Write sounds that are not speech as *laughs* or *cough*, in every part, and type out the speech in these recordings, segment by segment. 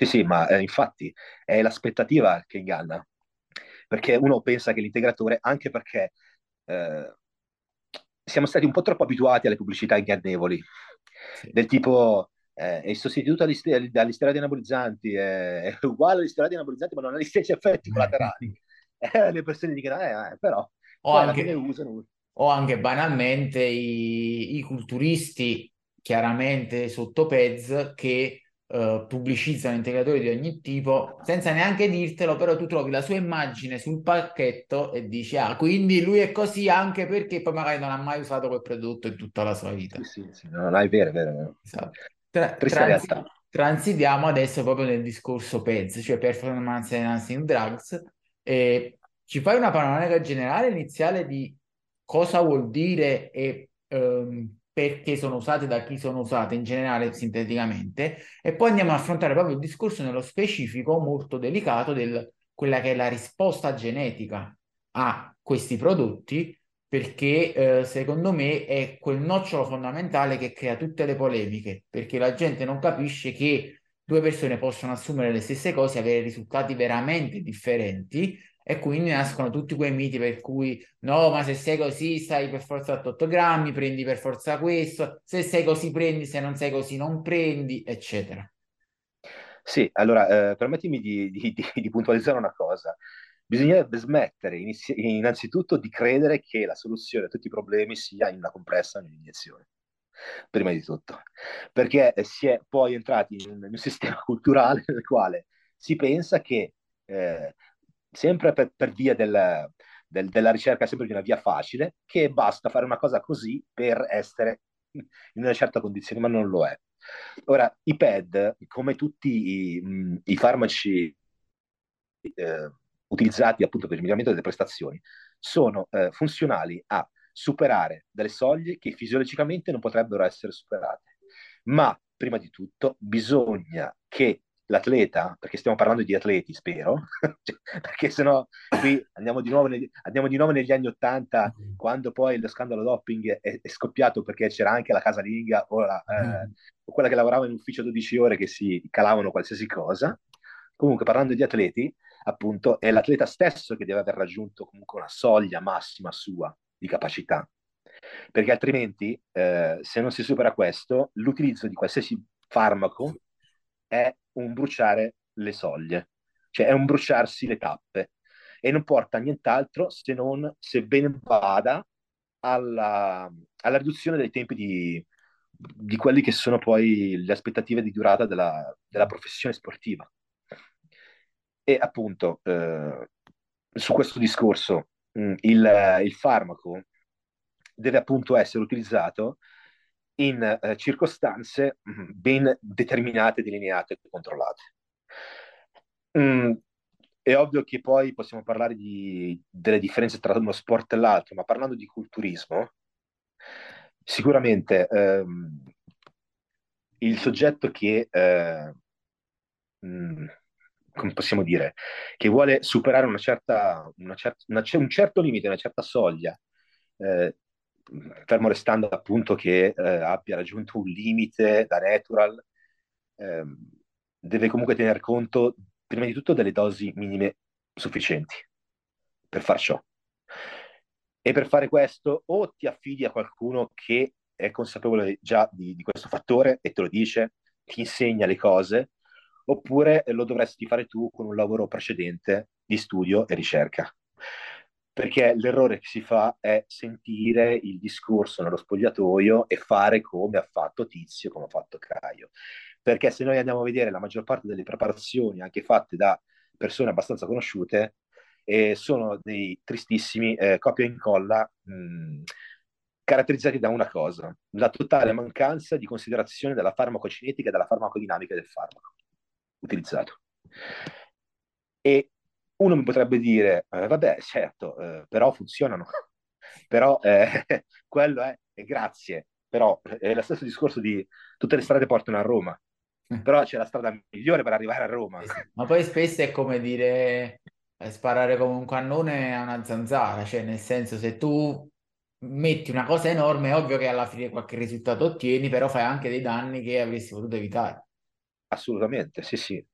Sì, sì, ma eh, infatti è l'aspettativa che inganna, perché uno pensa che l'integratore, anche perché eh, siamo stati un po' troppo abituati alle pubblicità ingannevoli, Sì. del tipo eh, è sostituito agli ste- dagli steroidi anabolizzanti, è, è uguale agli steroidi anabolizzanti, ma non ha gli stessi effetti *laughs* collaterali. Eh, le persone dicono, eh, eh, però O anche, usano. o anche banalmente i, i culturisti, chiaramente sotto Pez, che eh, pubblicizzano integratori di ogni tipo, senza neanche dirtelo, però tu trovi la sua immagine sul pacchetto e dici, ah, quindi lui è così anche perché poi magari non ha mai usato quel prodotto in tutta la sua vita. Sì, sì, sì, no, no, è vero, è vero. Esatto. Tra- transi- realtà. transitiamo adesso proprio nel discorso PEDS, cioè Performance Enhancing Drugs, e ci fai una panoramica generale iniziale di cosa vuol dire e ehm, perché sono usate, da chi sono usate in generale sinteticamente, e poi andiamo a affrontare proprio il discorso nello specifico molto delicato del quella che è la risposta genetica a questi prodotti perché eh, secondo me è quel nocciolo fondamentale che crea tutte le polemiche, perché la gente non capisce che due persone possono assumere le stesse cose avere risultati veramente differenti e quindi nascono tutti quei miti per cui no, ma se sei così stai per forza a 8 grammi, prendi per forza questo, se sei così prendi, se non sei così non prendi, eccetera. Sì, allora, eh, permettimi di, di- di- di puntualizzare una cosa. Bisognerebbe smettere inizi- innanzitutto di credere che la soluzione a tutti i problemi sia in una compressa o in un'iniezione, prima di tutto, perché eh, si è poi entrati in un, in un sistema *laughs* culturale nel quale si pensa che, eh, sempre per, per via del- del- della ricerca, sempre di una via facile, che basta fare una cosa così per essere in una certa condizione, ma non lo è. Ora, i PED, come tutti i, i farmaci eh, utilizzati appunto per il miglioramento delle prestazioni, sono eh, funzionali a superare delle soglie che fisiologicamente non potrebbero essere superate. Ma prima di tutto bisogna che l'atleta, perché stiamo parlando di atleti, spero, *laughs* cioè, perché sennò qui andiamo di nuovo, negli, andiamo di nuovo negli anni Ottanta, quando poi lo scandalo doping è, è scoppiato perché c'era anche la casalinga o, la, eh, o quella che lavorava in ufficio 12 ore che si calavano qualsiasi cosa. Comunque, parlando di atleti, appunto, è l'atleta stesso che deve aver raggiunto comunque una soglia massima sua di capacità. Perché altrimenti, eh, se non si supera questo, l'utilizzo di qualsiasi farmaco è un bruciare le soglie, cioè è un bruciarsi le tappe e non porta a nient'altro se non, se ben vada, alla, alla riduzione dei tempi di, di quelli che sono poi le aspettative di durata della, della professione sportiva. E appunto, eh, su questo discorso, mh, il, il, farmaco deve appunto essere utilizzato in eh, circostanze mh, ben determinate, delineate e controllate. Mm, è ovvio che poi possiamo parlare di, delle differenze tra uno sport e l'altro, ma parlando di culturismo, sicuramente ehm, il soggetto che eh, mh, come possiamo dire, che vuole superare una certa, una certa, una, un certo limite, una certa soglia, eh, fermo restando appunto che eh, abbia raggiunto un limite da natural, eh, deve comunque tener conto prima di tutto delle dosi minime sufficienti per far ciò. E per fare questo o ti affidi a qualcuno che è consapevole già di, di questo fattore e te lo dice, ti insegna le cose, oppure lo dovresti fare tu con un lavoro precedente di studio e ricerca. Perché l'errore che si fa è sentire il discorso nello spogliatoio e fare come ha fatto Tizio, come ha fatto Caio. Perché se noi andiamo a vedere la maggior parte delle preparazioni, anche fatte da persone abbastanza conosciute, eh, sono dei tristissimi eh, copia e incolla mh, caratterizzati da una cosa, la totale mancanza di considerazione della farmacocinetica e della farmacodinamica del farmaco utilizzato. E uno mi potrebbe dire, eh, vabbè, certo, eh, però funzionano, *laughs* però eh, *laughs* quello è, è, grazie, però è lo stesso discorso di tutte le strade portano a Roma, *laughs* però c'è la strada migliore per arrivare a Roma. Ma poi spesso è come dire sparare come un cannone a una zanzara, cioè nel senso se tu metti una cosa enorme è ovvio che alla fine qualche risultato ottieni, però fai anche dei danni che avresti potuto evitare. Assolutamente, sì, sì.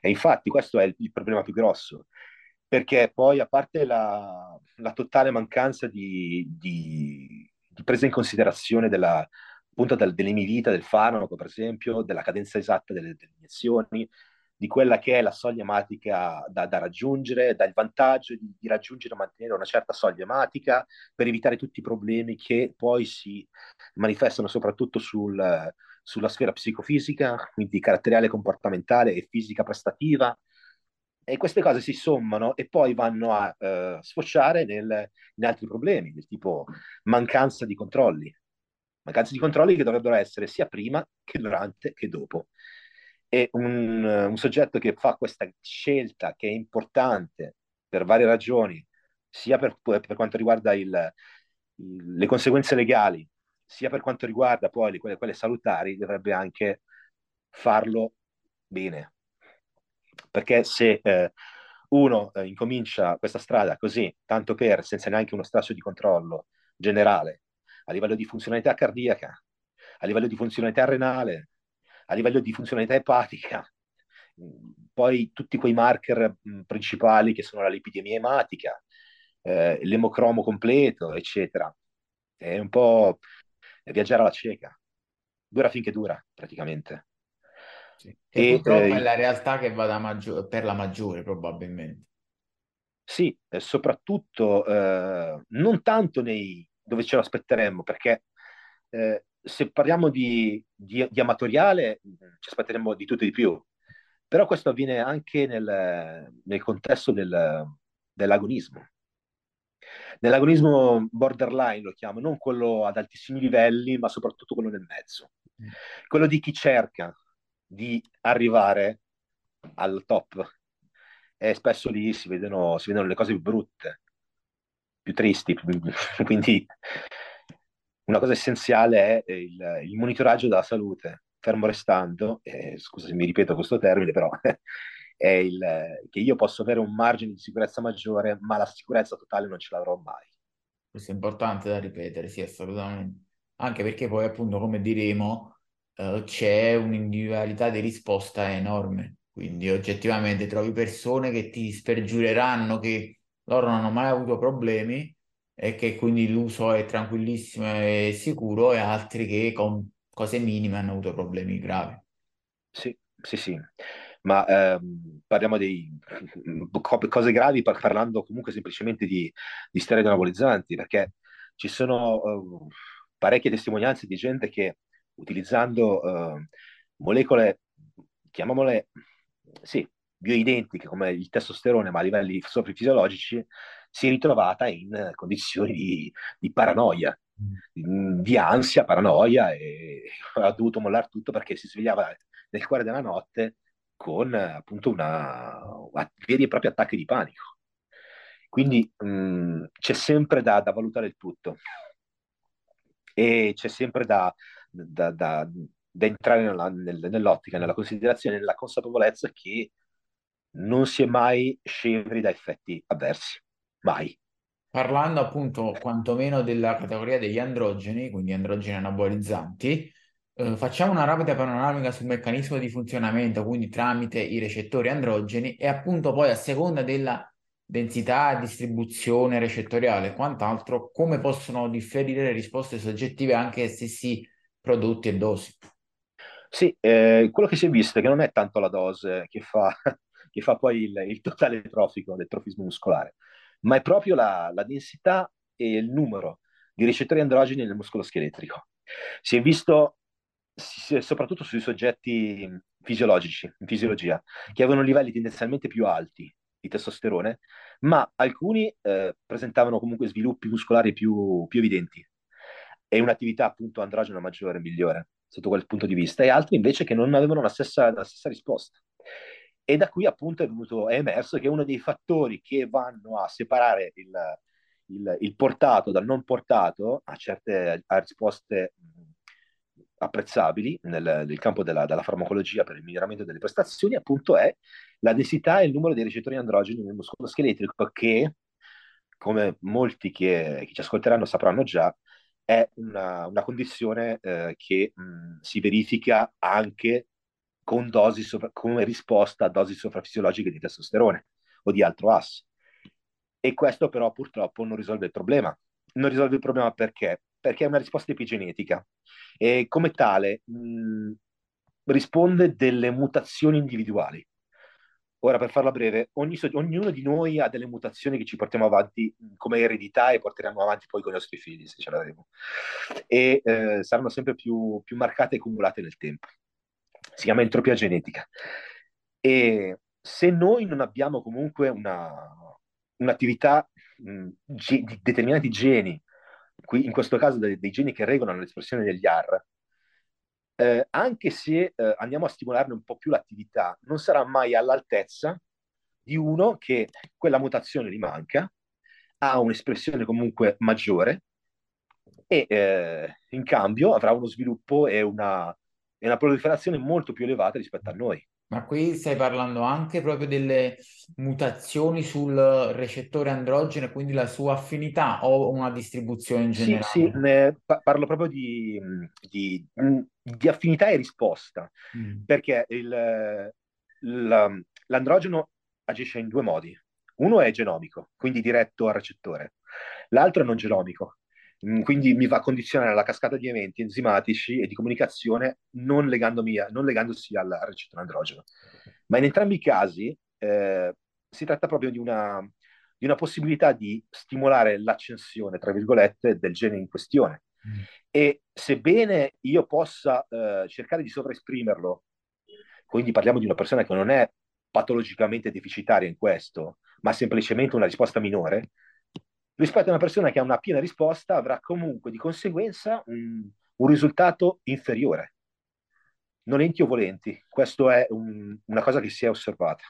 E infatti questo è il, il problema più grosso, perché poi a parte la, la totale mancanza di, di- di presa in considerazione della, appunto del- dell'emivita del farmaco, per esempio, della cadenza esatta delle, delle iniezioni, di quella che è la soglia ematica da, da raggiungere, dal vantaggio di, di raggiungere o mantenere una certa soglia ematica per evitare tutti i problemi che poi si manifestano soprattutto sul, sulla sfera psicofisica, quindi caratteriale comportamentale e fisica prestativa. E queste cose si sommano e poi vanno a eh, sfociare nel- in altri problemi, del tipo mancanza di controlli. Mancanza di controlli che dovrebbero essere sia prima che durante che dopo. E un, un soggetto che fa questa scelta che è importante per varie ragioni, sia per, per quanto riguarda il- il- le conseguenze legali, sia per quanto riguarda poi le- quelle, quelle salutari, dovrebbe anche farlo bene. Perché se eh, uno eh, incomincia questa strada così, tanto per, senza neanche uno strasso di controllo generale, a livello di funzionalità cardiaca, a livello di funzionalità renale, a livello di funzionalità epatica, poi tutti quei marker principali che sono la lipidemia ematica, eh, l'emocromo completo, eccetera. È un po' viaggiare alla cieca. Dura finché dura, praticamente. Sì. E purtroppo è eh, la realtà che va da maggio- per la maggiore, probabilmente. sì, soprattutto eh, non tanto nei, dove ce lo aspetteremmo, perché eh, se parliamo di, di- di amatoriale mh, ci aspetteremmo di tutto e di più, però questo avviene anche nel, nel contesto del- dell'agonismo. Nell'agonismo borderline lo chiamo, non quello ad altissimi livelli, ma soprattutto quello nel mezzo. Quello di chi cerca di arrivare al top. E spesso lì si vedono, si vedono le cose più brutte, più tristi. *laughs* Quindi una cosa essenziale è il, il monitoraggio della salute, fermo restando, eh, scusa se mi ripeto questo termine, però *laughs* è il, che io posso avere un margine di sicurezza maggiore, ma la sicurezza totale non ce l'avrò mai. Questo è importante da ripetere, sì, assolutamente. Anche perché poi, appunto, come diremo, eh, c'è un'individualità di risposta enorme. Quindi, oggettivamente, trovi persone che ti spergiureranno che loro non hanno mai avuto problemi e che quindi l'uso è tranquillissimo e sicuro, e altri che con cose minime hanno avuto problemi gravi. Sì, sì, sì, ma ehm, parliamo di co- cose gravi par- parlando comunque semplicemente di, di steroidi anabolizzanti, perché ci sono eh, parecchie testimonianze di gente che utilizzando eh, molecole, chiamiamole, sì, bioidentiche come il testosterone, ma a livelli soprafisiologici, si è ritrovata in condizioni di, di paranoia, di ansia, paranoia e ha dovuto mollare tutto perché si svegliava nel cuore della notte con appunto una, una veri e propri attacchi di panico. Quindi mh, c'è sempre da, da valutare il tutto e c'è sempre da, da- da- da entrare nella- nel- nell'ottica, nella considerazione, nella consapevolezza che non si è mai scevri da effetti avversi. Mai. Parlando appunto quantomeno della categoria degli androgeni, quindi androgeni anabolizzanti, eh, facciamo una rapida panoramica sul meccanismo di funzionamento, quindi tramite i recettori androgeni e appunto poi a seconda della densità, distribuzione recettoriale e quant'altro, come possono differire le risposte soggettive anche a stessi prodotti e dosi. Sì, eh, quello che si è visto è che non è tanto la dose che fa, *laughs* che fa poi il, il totale trofico del trofismo muscolare, ma è proprio la, la densità e il numero di recettori androgeni nel muscolo scheletrico. Si è visto soprattutto sui soggetti fisiologici, in fisiologia, che avevano livelli tendenzialmente più alti di testosterone, ma alcuni eh, presentavano comunque sviluppi muscolari più, più evidenti e un'attività appunto androgena maggiore, migliore sotto quel punto di vista, e altri invece che non avevano la stessa, la stessa risposta. E da qui appunto è, venuto, è emerso che uno dei fattori che vanno a separare il, il, il portato dal non portato a certe a risposte apprezzabili nel, nel campo della, della, farmacologia per il miglioramento delle prestazioni, appunto è la densità e il numero dei recettori androgeni nel muscolo scheletrico che, come molti che, che ci ascolteranno sapranno già, è una, una condizione eh, che mh, si verifica anche con dosi sopra, come risposta a dosi sovrafisiologiche di testosterone o di altro asse. E questo però purtroppo non risolve il problema. Non risolve il problema perché? Perché è una risposta epigenetica e come tale mh, risponde delle mutazioni individuali. Ora, per farla breve, ogni, ognuno di noi ha delle mutazioni che ci portiamo avanti come eredità e porteremo avanti poi con i nostri figli, se ce l'avremo. E eh, saranno sempre più, più marcate e accumulate nel tempo. Si chiama entropia genetica. E se noi non abbiamo comunque una, un'attività mh, di determinati geni, qui in questo caso dei, dei geni che regolano l'espressione degli AR, eh, anche se eh, andiamo a stimolarne un po' più l'attività, non sarà mai all'altezza di uno che quella mutazione gli manca, ha un'espressione comunque maggiore e eh, in cambio avrà uno sviluppo e una, e una proliferazione molto più elevata rispetto a noi. Ma qui stai parlando anche proprio delle mutazioni sul recettore androgeno, quindi la sua affinità o una distribuzione in generale? Sì, sì, ne parlo proprio di, di, di affinità e risposta, mm. perché il, l'androgeno agisce in due modi. Uno è genomico, quindi diretto al recettore, l'altro è non genomico, Mm, quindi mi va a condizionare la cascata di eventi enzimatici e di comunicazione non, a, non legandosi al, al recettore androgeno. Ma in entrambi i casi eh, si tratta proprio di una, di una, possibilità di stimolare l'accensione, tra virgolette, del gene in questione. Mm. E sebbene io possa eh, cercare di sovraesprimerlo, quindi parliamo di una persona che non è patologicamente deficitaria in questo, ma semplicemente una risposta minore, rispetto a una persona che ha una piena risposta avrà comunque di conseguenza un, un risultato inferiore. Non enti o volenti, questo è un, una cosa che si è osservata.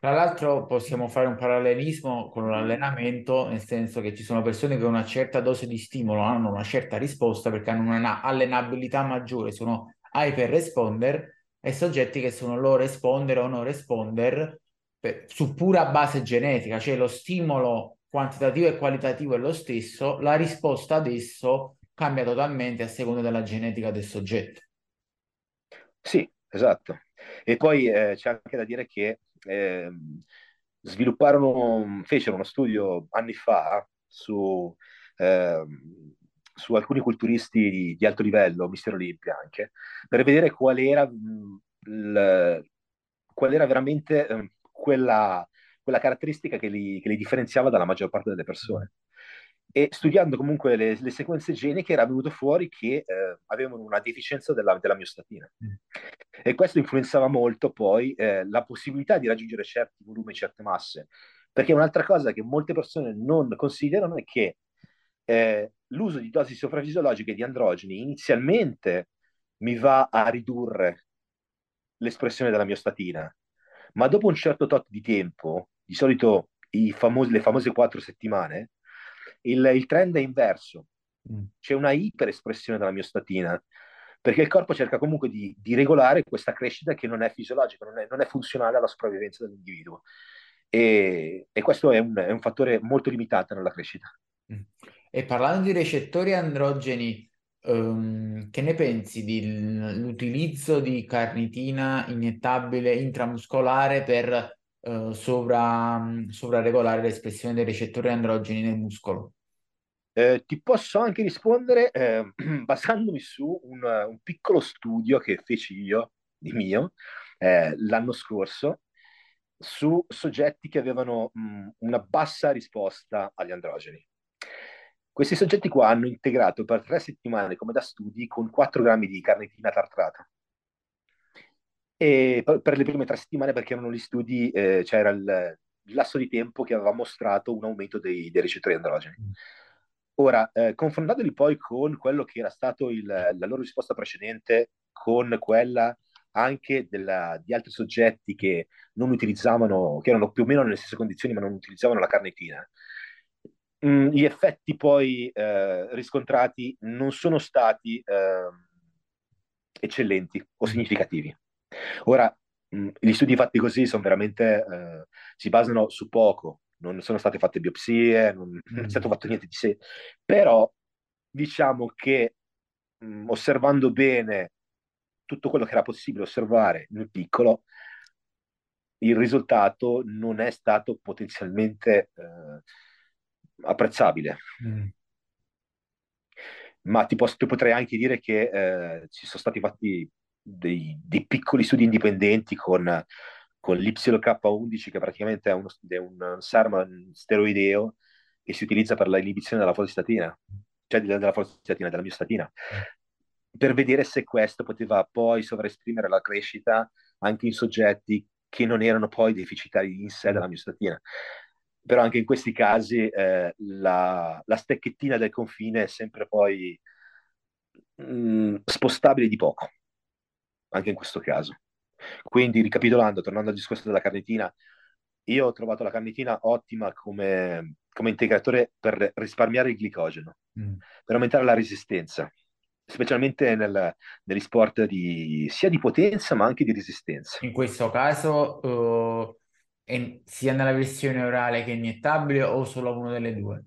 Tra l'altro possiamo fare un parallelismo con l'allenamento, nel senso che ci sono persone che una certa dose di stimolo hanno una certa risposta perché hanno una allenabilità maggiore, sono hyper responder, e soggetti che sono low responder o no responder per, su pura base genetica, cioè lo stimolo quantitativo e qualitativo è lo stesso, la risposta adesso cambia totalmente a seconda della genetica del soggetto. Sì, esatto. E poi eh, c'è anche da dire che eh, svilupparono, fecero uno studio anni fa su, eh, su alcuni culturisti di, di, alto livello, Mister Olimpia anche, per vedere qual era, l, qual era veramente eh, quella quella caratteristica che li, che li, differenziava dalla maggior parte delle persone. E studiando comunque le, le sequenze geniche era venuto fuori che eh, avevano una deficienza della, della miostatina. Mm. E questo influenzava molto poi eh, la possibilità di raggiungere certi volumi, certe masse. Perché un'altra cosa che molte persone non considerano è che eh, l'uso di dosi sovrafisiologiche di androgeni inizialmente mi va a ridurre l'espressione della miostatina, ma dopo un certo tot di tempo di solito famosi, le famose quattro settimane, il, il trend è inverso. Mm. C'è una iperespressione della miostatina, perché il corpo cerca comunque di, di regolare questa crescita che non è fisiologica, non è, non è funzionale alla sopravvivenza dell'individuo. E, e questo è un, è un, fattore molto limitante nella crescita. Mm. E parlando di recettori androgeni, um, che ne pensi dell'utilizzo di carnitina iniettabile intramuscolare per eh, sovra, sovraregolare l'espressione dei recettori androgeni nel muscolo? Eh, ti posso anche rispondere eh, *clears throat* basandomi su un, un, piccolo studio che feci io, di mio, eh, l'anno scorso, su soggetti che avevano mh, una bassa risposta agli androgeni. Questi soggetti qua hanno integrato per tre settimane, come da studi, con 4 grammi di carnitina tartrata e per le prime tre settimane perché erano gli studi, eh, c'era il, il, lasso di tempo che aveva mostrato un aumento dei, dei recettori androgeni. Mm. Ora, eh, confrontandoli poi con quello che era stato il, la loro risposta precedente, con quella anche della, di altri soggetti che non utilizzavano, che erano più o meno nelle stesse condizioni, ma non utilizzavano la carnetina, mm, gli effetti poi eh, riscontrati non sono stati eh, eccellenti o mm. significativi. Ora, mh, gli studi fatti così sono veramente, eh, si basano su poco, non sono state fatte biopsie, non, mm. non è stato fatto niente di sé, però diciamo che mh, osservando bene tutto quello che era possibile osservare nel piccolo, il risultato non è stato potenzialmente eh, apprezzabile. Mm. Ma ti, posso, ti, potrei anche dire che eh, ci sono stati fatti dei, dei, piccoli studi indipendenti con, con l'YK11, che praticamente è, uno, è un sermon steroideo che si utilizza per l'inibizione della follistatina, cioè della follistatina, della miostatina, per vedere se questo poteva poi sovraesprimere la crescita anche in soggetti che non erano poi deficitari in sé della miostatina. Però anche in questi casi eh, la, la, stecchettina del confine è sempre poi mh, mm, spostabile di poco, anche in questo caso. Quindi, ricapitolando, tornando al discorso della carnitina, io ho trovato la carnitina ottima come, come integratore per risparmiare il glicogeno, mm. per aumentare la resistenza, specialmente nel, negli sport di, sia di potenza ma anche di resistenza. In questo caso, uh, sia nella versione orale che iniettabile o solo uno delle due?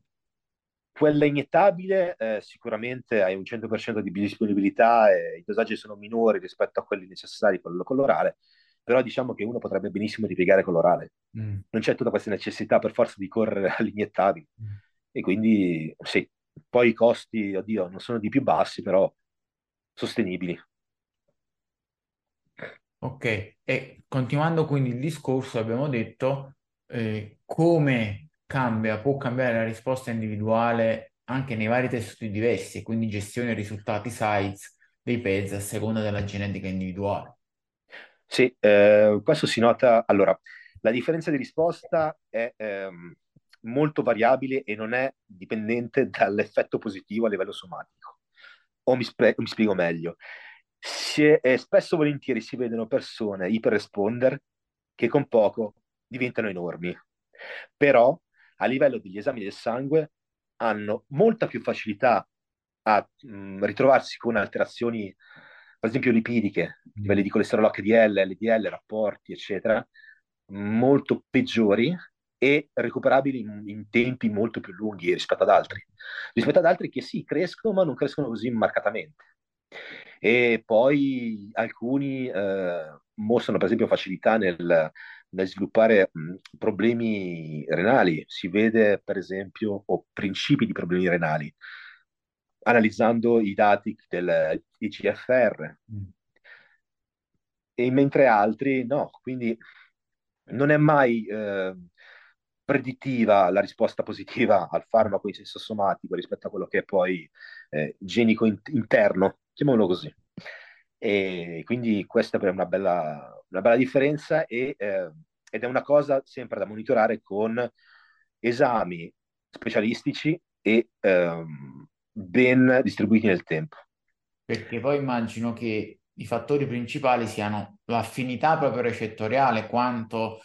Quella iniettabile eh, sicuramente hai un 100% di biodisponibilità e i dosaggi sono minori rispetto a quelli necessari con, con l'orale, però diciamo che uno potrebbe benissimo ripiegare con l'orale. Mm. Non c'è tutta questa necessità per forza di correre *laughs* all'iniettabile. Mm. E quindi sì, poi i costi, oddio, non sono di più bassi, però sostenibili. Ok, e continuando quindi il discorso, abbiamo detto eh, come cambia, può cambiare la risposta individuale anche nei vari tessuti diversi, quindi gestione risultati sites dei pezzi a seconda della genetica individuale. Sì, eh, questo si nota. Allora, la differenza di risposta è ehm, molto variabile e non è dipendente *laughs* dall'effetto positivo a livello somatico. O mi, spre- mi spiego meglio. È, eh, spesso volentieri si vedono persone iperresponder che con poco diventano enormi, però a livello degli esami del sangue hanno molta più facilità a mh, mm, ritrovarsi con alterazioni, per esempio lipidiche, livelli di colesterolo HDL, LDL, rapporti, eccetera, molto peggiori e recuperabili in, in, tempi molto più lunghi rispetto ad altri. Rispetto ad altri che sì, crescono, ma non crescono così marcatamente. E poi alcuni eh, mostrano, per esempio, facilità nel, nel sviluppare mh, problemi renali. Si vede, per esempio, o principi di problemi renali, analizzando i dati del ICFR. Mm. E mentre altri no, quindi non è mai eh, predittiva la risposta positiva al farmaco in senso somatico rispetto a quello che è poi eh, genico in- interno, chiamiamolo così. E quindi questa è una bella, una bella differenza e, eh, ed è una cosa sempre da monitorare con esami specialistici e ehm, ben distribuiti nel tempo. Perché poi immagino che i fattori principali siano l'affinità proprio recettoriale, quanto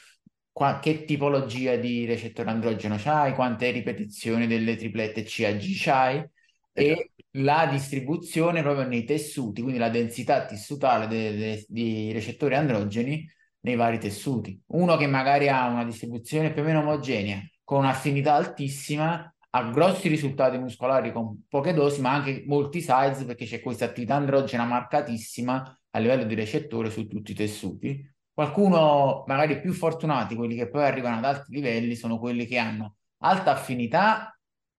qua, che tipologia di recettore androgeno c'hai, quante ripetizioni delle triplette CAG c'hai e la distribuzione proprio nei tessuti, quindi la densità tessutale de, de, di recettori androgeni nei vari tessuti. Uno che magari ha una distribuzione più o meno omogenea, con un'affinità altissima, ha grossi risultati muscolari con poche dosi, ma anche molti size perché c'è questa attività androgena marcatissima a livello di recettore su tutti i tessuti Qualcuno, magari più fortunati, quelli che poi arrivano ad alti livelli, sono quelli che hanno alta affinità,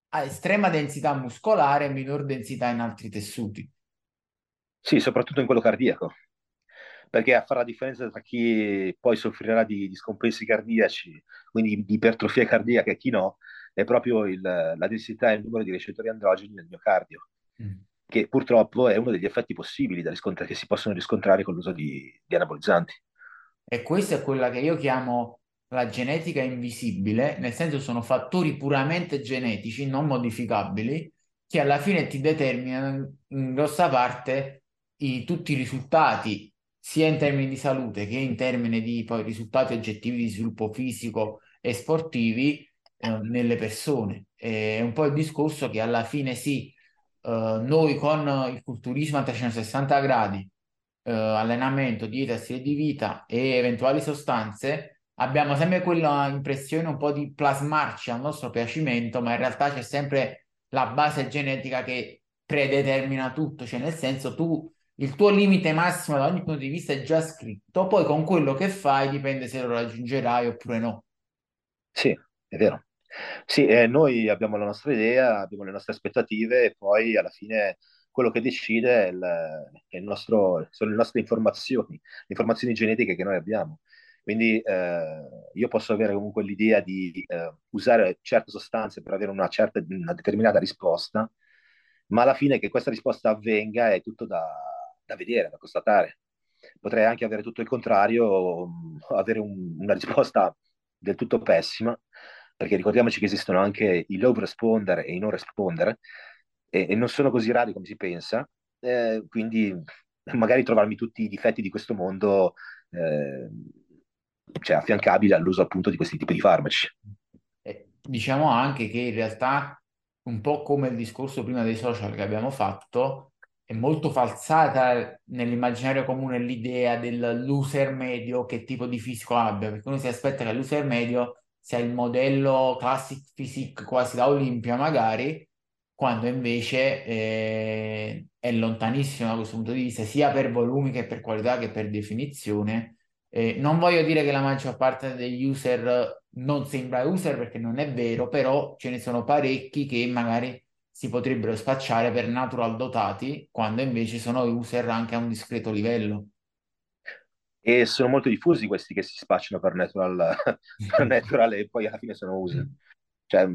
estrema densità muscolare e minor densità in altri tessuti. Sì, soprattutto in quello cardiaco, perché a fare la differenza tra chi poi soffrirà di, di scompensi cardiaci, quindi di ipertrofia cardiaca e chi no, è proprio il, la densità e il numero di recettori androgeni nel miocardio, mm. che purtroppo è uno degli effetti possibili che si possono riscontrare con l'uso di, di anabolizzanti. E questa è quella che io chiamo la genetica invisibile, nel senso sono fattori puramente genetici, non modificabili, che alla fine ti determinano in grossa parte i, tutti i risultati, sia in termini di salute che in termini di poi, risultati oggettivi di sviluppo fisico e sportivi eh, nelle persone. È un po' il discorso che alla fine sì, eh, noi con il culturismo a 360 gradi eh, allenamento, dieta, stile di vita e eventuali sostanze, abbiamo sempre quella impressione un po' di plasmarci al nostro piacimento, ma in realtà c'è sempre la base genetica che predetermina tutto, cioè nel senso tu il tuo limite massimo da ogni punto di vista è già scritto, poi con quello che fai dipende se lo raggiungerai oppure no. Sì, è vero. Sì, eh, noi abbiamo la nostra idea, abbiamo le nostre aspettative e poi alla fine quello che decide è il, è il nostro, sono le nostre informazioni, le informazioni genetiche che noi abbiamo. Quindi eh, io posso avere comunque l'idea di eh, usare certe sostanze per avere una, certa, una determinata risposta, ma alla fine che questa risposta avvenga è tutto da, da vedere, da constatare. Potrei anche avere tutto il contrario, *laughs* avere un, una risposta del tutto pessima, perché ricordiamoci che esistono anche i low responder e i non responder, e, e non sono così rari come si pensa, eh, quindi magari trovarmi tutti i difetti di questo mondo eh, cioè, affiancabili all'uso appunto di questi tipi di farmaci. Diciamo anche che in realtà, un po' come il discorso prima dei social che abbiamo fatto, è molto falsata nell'immaginario comune l'idea del loser medio che tipo di fisico abbia, perché uno si aspetta che l'user medio sia il modello classic physique quasi da Olimpia magari, quando invece eh, è lontanissimo da questo punto di vista, sia per volumi che per qualità che per definizione. Eh, non voglio dire che la maggior parte degli user non sembra user perché non è vero, però ce ne sono parecchi che magari si potrebbero spacciare per natural dotati, quando invece sono user anche a un discreto livello. E sono molto diffusi questi che si spacciano per natural, *laughs* per natural e poi alla fine sono user. Cioè,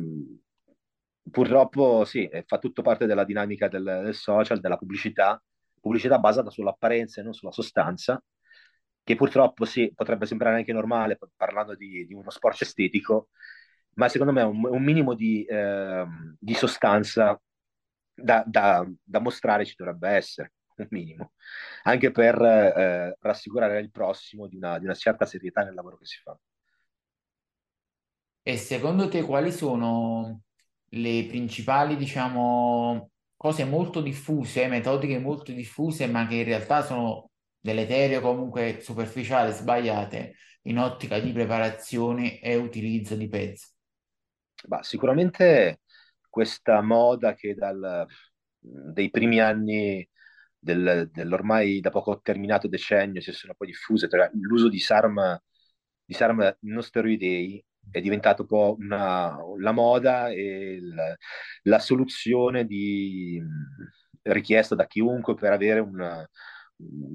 purtroppo sì, fa tutto parte della dinamica del, del, social, della pubblicità, pubblicità basata sull'apparenza e non sulla sostanza, che purtroppo sì, potrebbe sembrare anche normale parlando di, di uno sport estetico, ma secondo me un, un minimo di, eh, di sostanza da, da, da, mostrare ci dovrebbe essere, un minimo, anche per eh, rassicurare il prossimo di una, di una certa serietà nel lavoro che si fa. E secondo te quali sono le principali, diciamo, cose molto diffuse, metodiche molto diffuse, ma che in realtà sono deleterie o comunque superficiali, sbagliate in ottica di preparazione e utilizzo di pezzi? Bah, sicuramente questa moda che dal, dei primi anni del, dell'ormai da poco terminato decennio si sono poi diffuse, cioè l'uso di SARM, di SARM non steroidei è diventato un po' una, la moda e il, la soluzione di, richiesta da chiunque per avere una,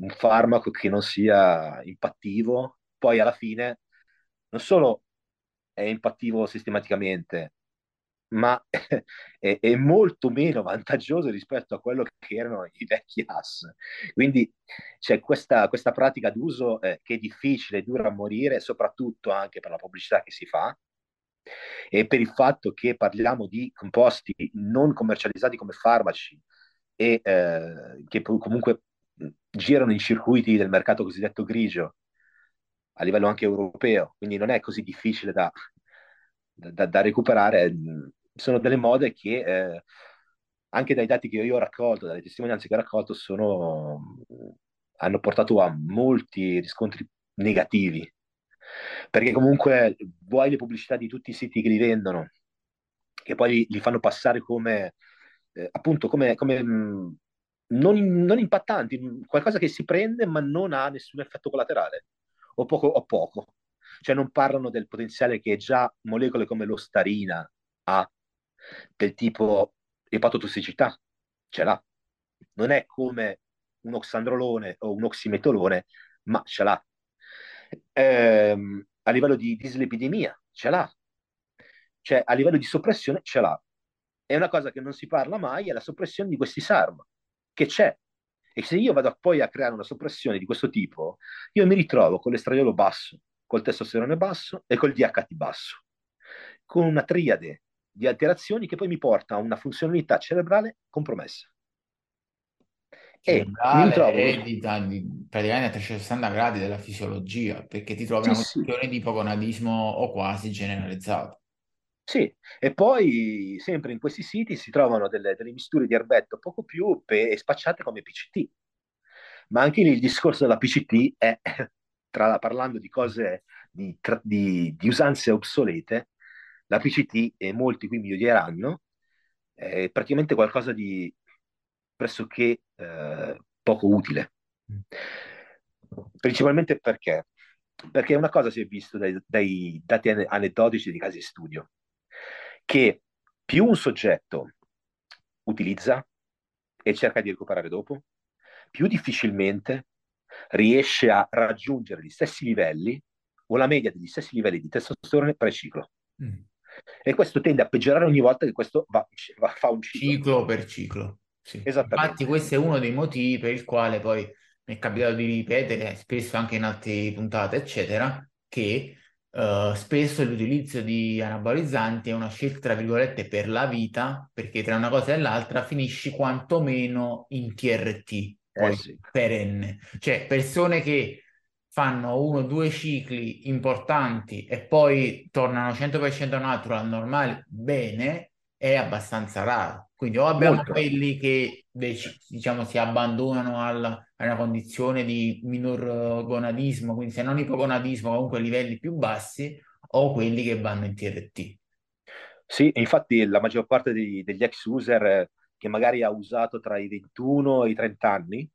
un farmaco che non sia impattivo, poi alla fine non solo è impattivo sistematicamente, ma *laughs* è, è, molto meno vantaggioso rispetto a quello che erano i vecchi AS. Quindi c'è questa, questa pratica d'uso eh, che è difficile, dura a morire, soprattutto anche per la pubblicità che si fa e per il fatto che parliamo di composti non commercializzati come farmaci e eh, che comunque girano in circuiti del mercato cosiddetto grigio a livello anche europeo, quindi non è così difficile da, da, da recuperare sono delle mode che eh, anche dai dati che io ho raccolto, dalle testimonianze che ho raccolto, sono, hanno portato a molti riscontri negativi. Perché comunque vuoi le pubblicità di tutti i siti che li vendono, che poi li, li fanno passare come, eh, appunto, come, come mh, non, non, impattanti, qualcosa che si prende ma non ha nessun effetto collaterale, o poco o poco. Cioè non parlano del potenziale che già molecole come l'ostarina ha del tipo epatotossicità, ce l'ha. Non è come un oxandrolone o un oximetolone, ma ce l'ha. Ehm, a livello di dislipidemia, ce l'ha. Cioè, a livello di soppressione, ce l'ha. È una cosa che non si parla mai, è la soppressione di questi SARM, che c'è. E se io vado poi a creare una soppressione di questo tipo, io mi ritrovo con l'estradiolo basso, col testosterone basso e col DHT basso, con una triade di alterazioni che poi mi porta a una funzionalità cerebrale compromessa. Cerebrale e, trovo... e di, di, praticamente a 360 gradi della fisiologia, perché ti trovi sì, una condizione sì. di ipogonadismo o quasi generalizzato. Sì, e poi sempre in questi siti si trovano delle, delle misture di erbetto poco più pe- spacciate come PCT. Ma anche lì il discorso della PCT è, *laughs* tra, parlando di cose, di, tra, di, di usanze obsolete, la PCT, e molti qui mi odieranno, è praticamente qualcosa di pressoché eh, poco utile. Principalmente perché? Perché una cosa si è visto dai, dai dati aneddotici di casi di studio, che più un soggetto utilizza e cerca di recuperare dopo, più difficilmente riesce a raggiungere gli stessi livelli o la media degli stessi livelli di testosterone pre-ciclo. Mm. E questo tende a peggiorare ogni volta che questo va, va, fa un ciclo. Ciclo per ciclo. Sì. Infatti questo è uno dei motivi per il quale poi mi è capitato di ripetere spesso anche in altre puntate, eccetera, che uh, spesso l'utilizzo di anabolizzanti è una scelta, tra virgolette, per la vita, perché tra una cosa e l'altra finisci quantomeno in TRT, eh, poi eh sì. perenne. Cioè persone che fanno uno o due cicli importanti e poi tornano 100% natural, normale, bene, è abbastanza raro. Quindi o abbiamo Molto. quelli che diciamo si abbandonano alla, a una condizione di minor gonadismo, quindi se non ipogonadismo, comunque livelli più bassi, o quelli che vanno in TRT. Sì, infatti la maggior parte degli, degli ex user che magari ha usato tra i 21 e i 30 anni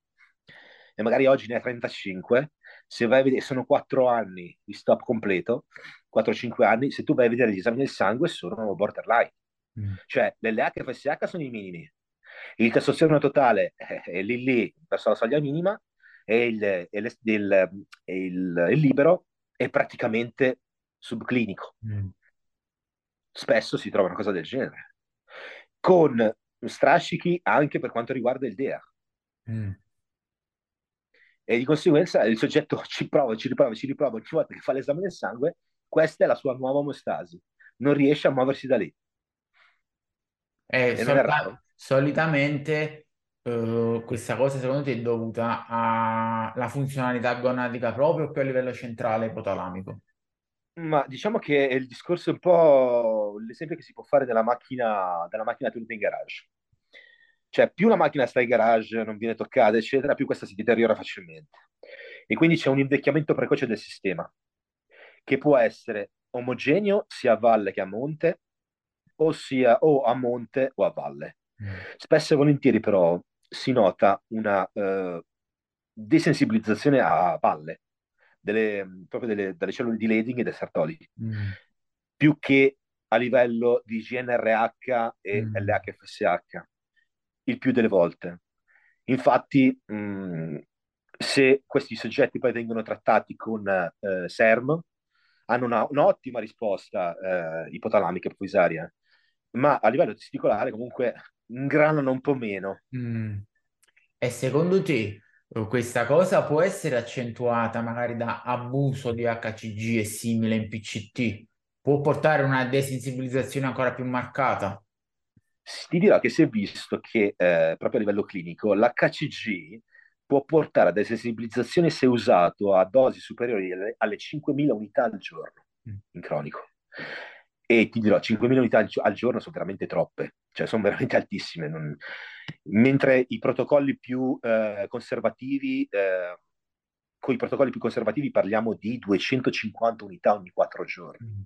e magari oggi ne ha 35, se vai a vedere, sono 4 anni di stop completo, 4-5 anni, se tu vai a vedere gli esami del sangue sono borderline. Mm. Cioè, l'LH-FSH sono i minimi, il testosterone totale *laughs* è lì lì verso la soglia minima e il, e il, il, il libero è praticamente subclinico. Mm. Spesso si trova una cosa del genere, con strascichi anche per quanto riguarda il DEA. Mm e di conseguenza il soggetto *laughs* ci prova, ci riprova, ci riprova ogni volta che fa l'esame del sangue, questa è la sua nuova omostasi, non riesce a muoversi da lì. Eh, solita- solitamente uh, questa cosa secondo te è dovuta alla funzionalità gonadica proprio più a livello centrale ipotalamico? Ma diciamo che il discorso è un po' l'esempio che si può fare della macchina, della macchina tenuta in garage. Cioè, più la macchina sta in garage, non viene toccata, eccetera, più questa si deteriora facilmente. E quindi c'è un invecchiamento precoce del sistema, che può essere omogeneo sia a valle che a monte, ossia o a monte o a valle. Mm. Spesso e volentieri però si nota una uh, desensibilizzazione a valle, delle, proprio delle, delle, cellule di Leding e dei Sartoli, mm. più che a livello di GNRH e mm. LHFSH il più delle volte. Infatti, mh, se questi soggetti poi vengono trattati con eh, SERM, hanno una, un'ottima risposta eh, ipotalamica e poisaria, ma a livello testicolare comunque ingranano un po' meno. Mm. E secondo te eh, questa cosa può essere accentuata magari da abuso di HCG e simile in PCT? Può portare a una desensibilizzazione ancora più marcata? ti dirò che si è visto che eh, proprio a livello clinico l'HCG può portare a desensibilizzazione se usato a dosi superiori alle, alle 5.000 unità al giorno mm. in cronico. E ti dirò, 5.000 unità al, giorno sono veramente troppe, cioè sono veramente *laughs* altissime. Non... Mentre i protocolli più eh, conservativi, eh, con i protocolli più conservativi parliamo di 250 unità ogni 4 giorni. Mm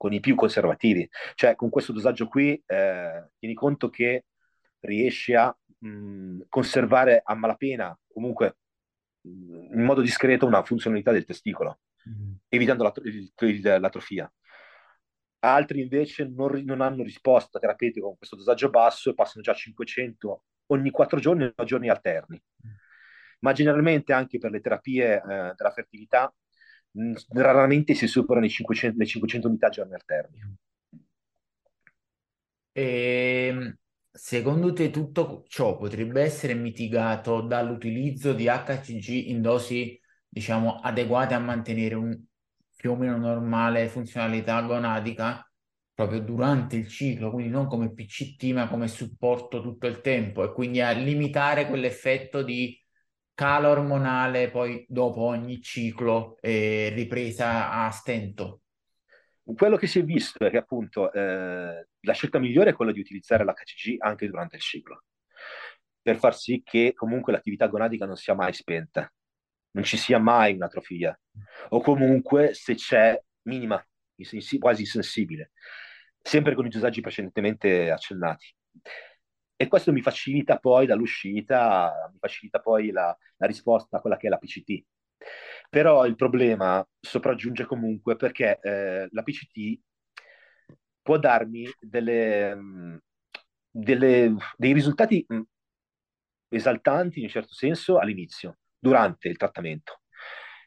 con i più conservativi. Cioè, con questo dosaggio qui, eh, tieni conto che riesci a mh, conservare a malapena, comunque mh, in modo discreto, una funzionalità del testicolo, mm. evitando l'atro- il, il, l'atrofia. Altri invece non, non, hanno risposta terapeutica con questo dosaggio basso e passano già a 500 ogni 4 giorni o giorni alterni. Mm. Ma generalmente anche per le terapie eh, della fertilità Mm, raramente si superano 500, le 500 unità giorni alterni. E, ehm, secondo te tutto ciò potrebbe essere mitigato dall'utilizzo di HCG in dosi, diciamo, adeguate a mantenere un più o meno normale funzionalità gonadica proprio durante il ciclo, quindi non come PCT, ma come supporto tutto il tempo e quindi a limitare quell'effetto di calo ormonale poi dopo ogni ciclo e ripresa a stento? Quello che si è visto è che appunto eh, la scelta migliore è quella di utilizzare l'HCG anche durante il ciclo, per far sì che comunque l'attività gonadica non sia mai spenta, non ci sia mai un'atrofia, o comunque se c'è minima, quasi insensibile, sempre con i dosaggi precedentemente accennati. e questo mi facilita poi dall'uscita, mi facilita poi la, la risposta a quella che è la PCT. Però il problema sopraggiunge comunque perché eh, la PCT può darmi delle, mm, delle, dei risultati mm, esaltanti in un certo senso all'inizio, durante il trattamento.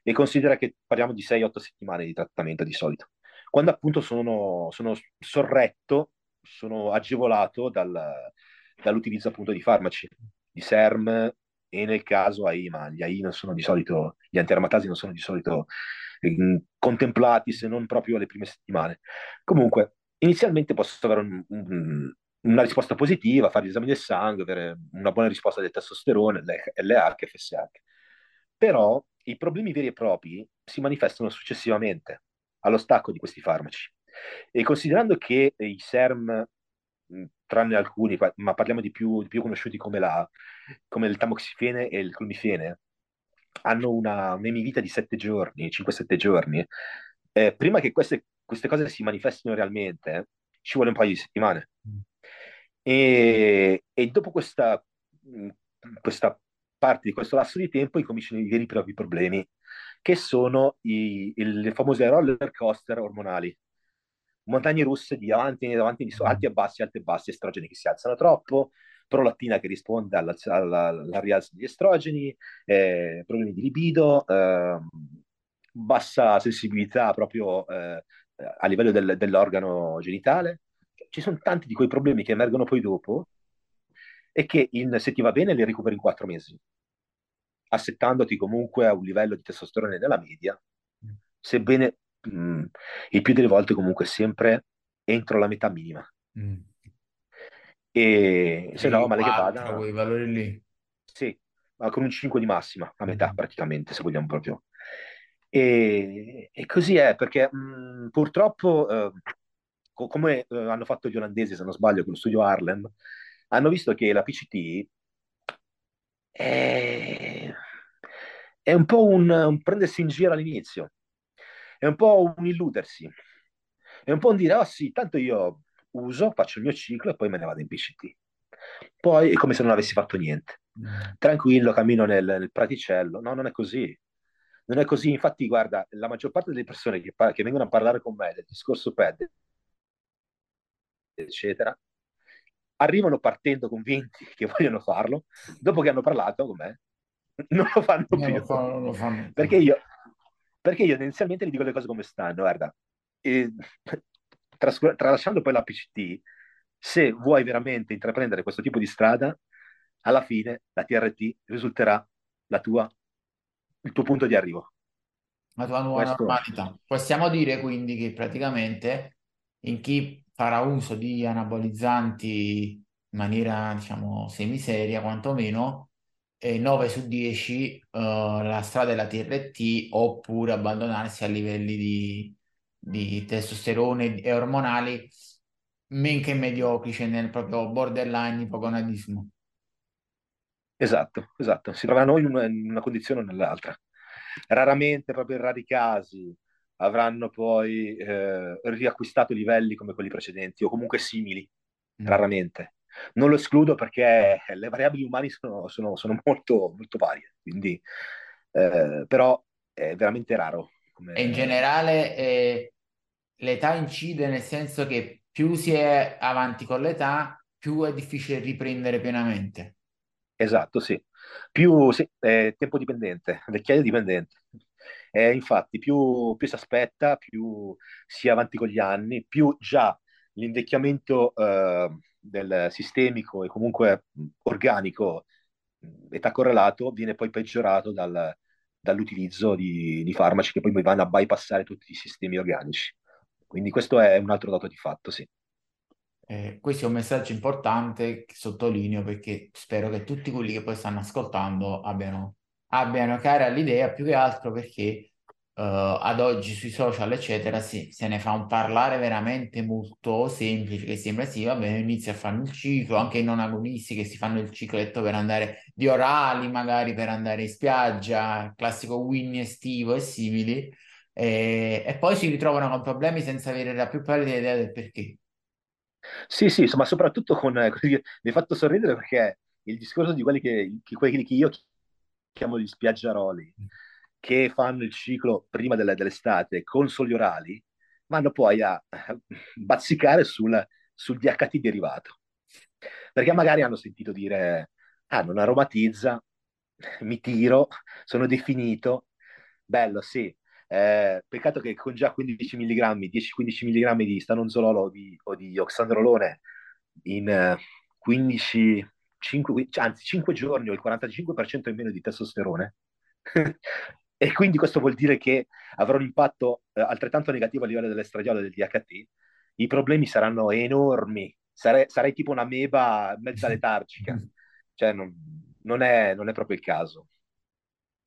E considera che parliamo di 6-8 settimane di trattamento di solito. Quando appunto sono, sono sorretto, sono agevolato dal, dall'utilizzo appunto di farmaci, di SERM e nel caso AI, ma gli AI non sono di solito, gli antiarmatasi non sono di solito eh, contemplati se non proprio le prime settimane. Comunque, inizialmente posso avere un, un, una risposta positiva, fare gli esami del sangue, avere una buona risposta del testosterone, LH, FSH. Però i problemi veri e propri si manifestano successivamente allo stacco di questi farmaci. E considerando che i SERM tranne alcuni, ma parliamo di più, di più conosciuti come, la, come il tamoxifene e il clomifene, hanno una un'emivita di 7 giorni, 5-7 giorni. Eh, prima che queste, queste, cose si manifestino realmente, ci vuole un paio di settimane. E, e dopo questa, questa, parte di questo lasso di tempo incominciano i veri e propri problemi, che sono i, i, le famose roller coaster ormonali montagne russe di avanti e avanti, di alti e bassi, alti e bassi, estrogeni che si alzano troppo, prolattina che risponde alla, alla, alla rialzo degli estrogeni, eh, problemi di libido, eh, bassa sensibilità proprio eh, a livello del, dell'organo genitale. Ci sono tanti di quei problemi che emergono poi dopo e che in, se ti va bene li recuperi in quattro mesi, assettandoti comunque a un livello di testosterone nella media, sebbene mh, mm, il più delle volte comunque sempre entro la metà minima. Mm. E se no, male che vada... quei valori lì. Sì, ma con un 5 di massima, a metà mm. praticamente, se vogliamo proprio. E, e così è, perché mh, purtroppo, eh, co- come eh, hanno fatto gli olandesi, se non sbaglio, con lo studio Harlem, hanno visto che la PCT è, è un po' un, un prendersi in giro all'inizio è un po' un illudersi, è un po' un dire, oh sì, tanto io uso, faccio il mio ciclo e poi me ne vado in PCT. Poi è come se non avessi fatto niente. Mm. Tranquillo, cammino nel, nel praticello. No, non è così. Non è così. Infatti, guarda, la maggior parte delle persone che, par- che vengono a parlare con me del discorso PED, eccetera, arrivano partendo convinti che vogliono farlo, dopo che hanno parlato con me, *laughs* non lo fanno non più. Lo fanno, non lo fanno. Perché io, perché io inizialmente gli dico le cose come stanno, guarda, e, *laughs* trascur- tralasciando poi la PCT, se vuoi veramente intraprendere questo tipo di strada, alla fine la TRT risulterà la tua, il tuo punto di arrivo. La tua nuova questo... normalità. Possiamo dire quindi che praticamente in chi farà uso di anabolizzanti in maniera, diciamo, semiseria, quantomeno, 9 su 10 uh, eh, la strada della TRT oppure abbandonarsi a livelli di, di testosterone e ormonali men che mediocri, cioè nel proprio borderline ipogonadismo. Esatto, esatto, si trovano in una, in una condizione o nell'altra. Raramente, proprio in rari casi, avranno poi eh, riacquistato livelli come quelli precedenti o comunque simili, mm. raramente. Non lo escludo perché le variabili umane sono, sono, sono molto, molto varie, quindi, eh, però è veramente raro. Come... In generale eh, l'età incide nel senso che più si è avanti con l'età, più è difficile riprendere pienamente. Esatto, sì. Più sì, è tempo dipendente, vecchiaia dipendente. Eh, infatti, più, più, si aspetta, più si è avanti con gli anni, più già l'invecchiamento eh, del sistemico e comunque organico età correlato viene poi peggiorato dal, dall'utilizzo di, di, farmaci che poi vanno a bypassare tutti i sistemi organici. Quindi questo è un altro dato di fatto, sì. Eh, questo è un messaggio importante che sottolineo perché spero che tutti quelli che poi stanno ascoltando abbiano, abbiano chiara l'idea, più che altro perché uh, ad oggi sui social, eccetera, si, se ne fa un parlare veramente molto semplice, che sembra sì, va bene, inizia a fare il ciclo, anche i non agonisti che si fanno il cicletto per andare di orali, magari per andare in spiaggia, classico Winnie estivo e simili, e, e poi si ritrovano con problemi senza avere la più pallida idea del perché. Sì, sì, ma soprattutto con... eh, *laughs* Mi hai fatto sorridere perché il discorso di quelli che, che- quelli che io chiamo gli spiaggiaroli, che fanno il ciclo prima delle- dell'estate con soli orali, vanno poi a *laughs* bazzicare sul, sul DHT derivato. Perché magari hanno sentito dire, ah, non aromatizza, mi tiro, sono definito, bello, sì. Eh, peccato che con già 15 mg, 10-15 mg di stanonzololo o di, o di oxandrolone in eh, 15, 5, anzi 5 giorni ho il 45% in meno di testosterone. *laughs* e quindi questo vuol dire che avrò un impatto eh, altrettanto negativo a livello dell'estradiolo e del DHT. I problemi saranno enormi. Sarei, sarei tipo una meba mezza *laughs* letargica. Cioè, non, non è, non è proprio il caso.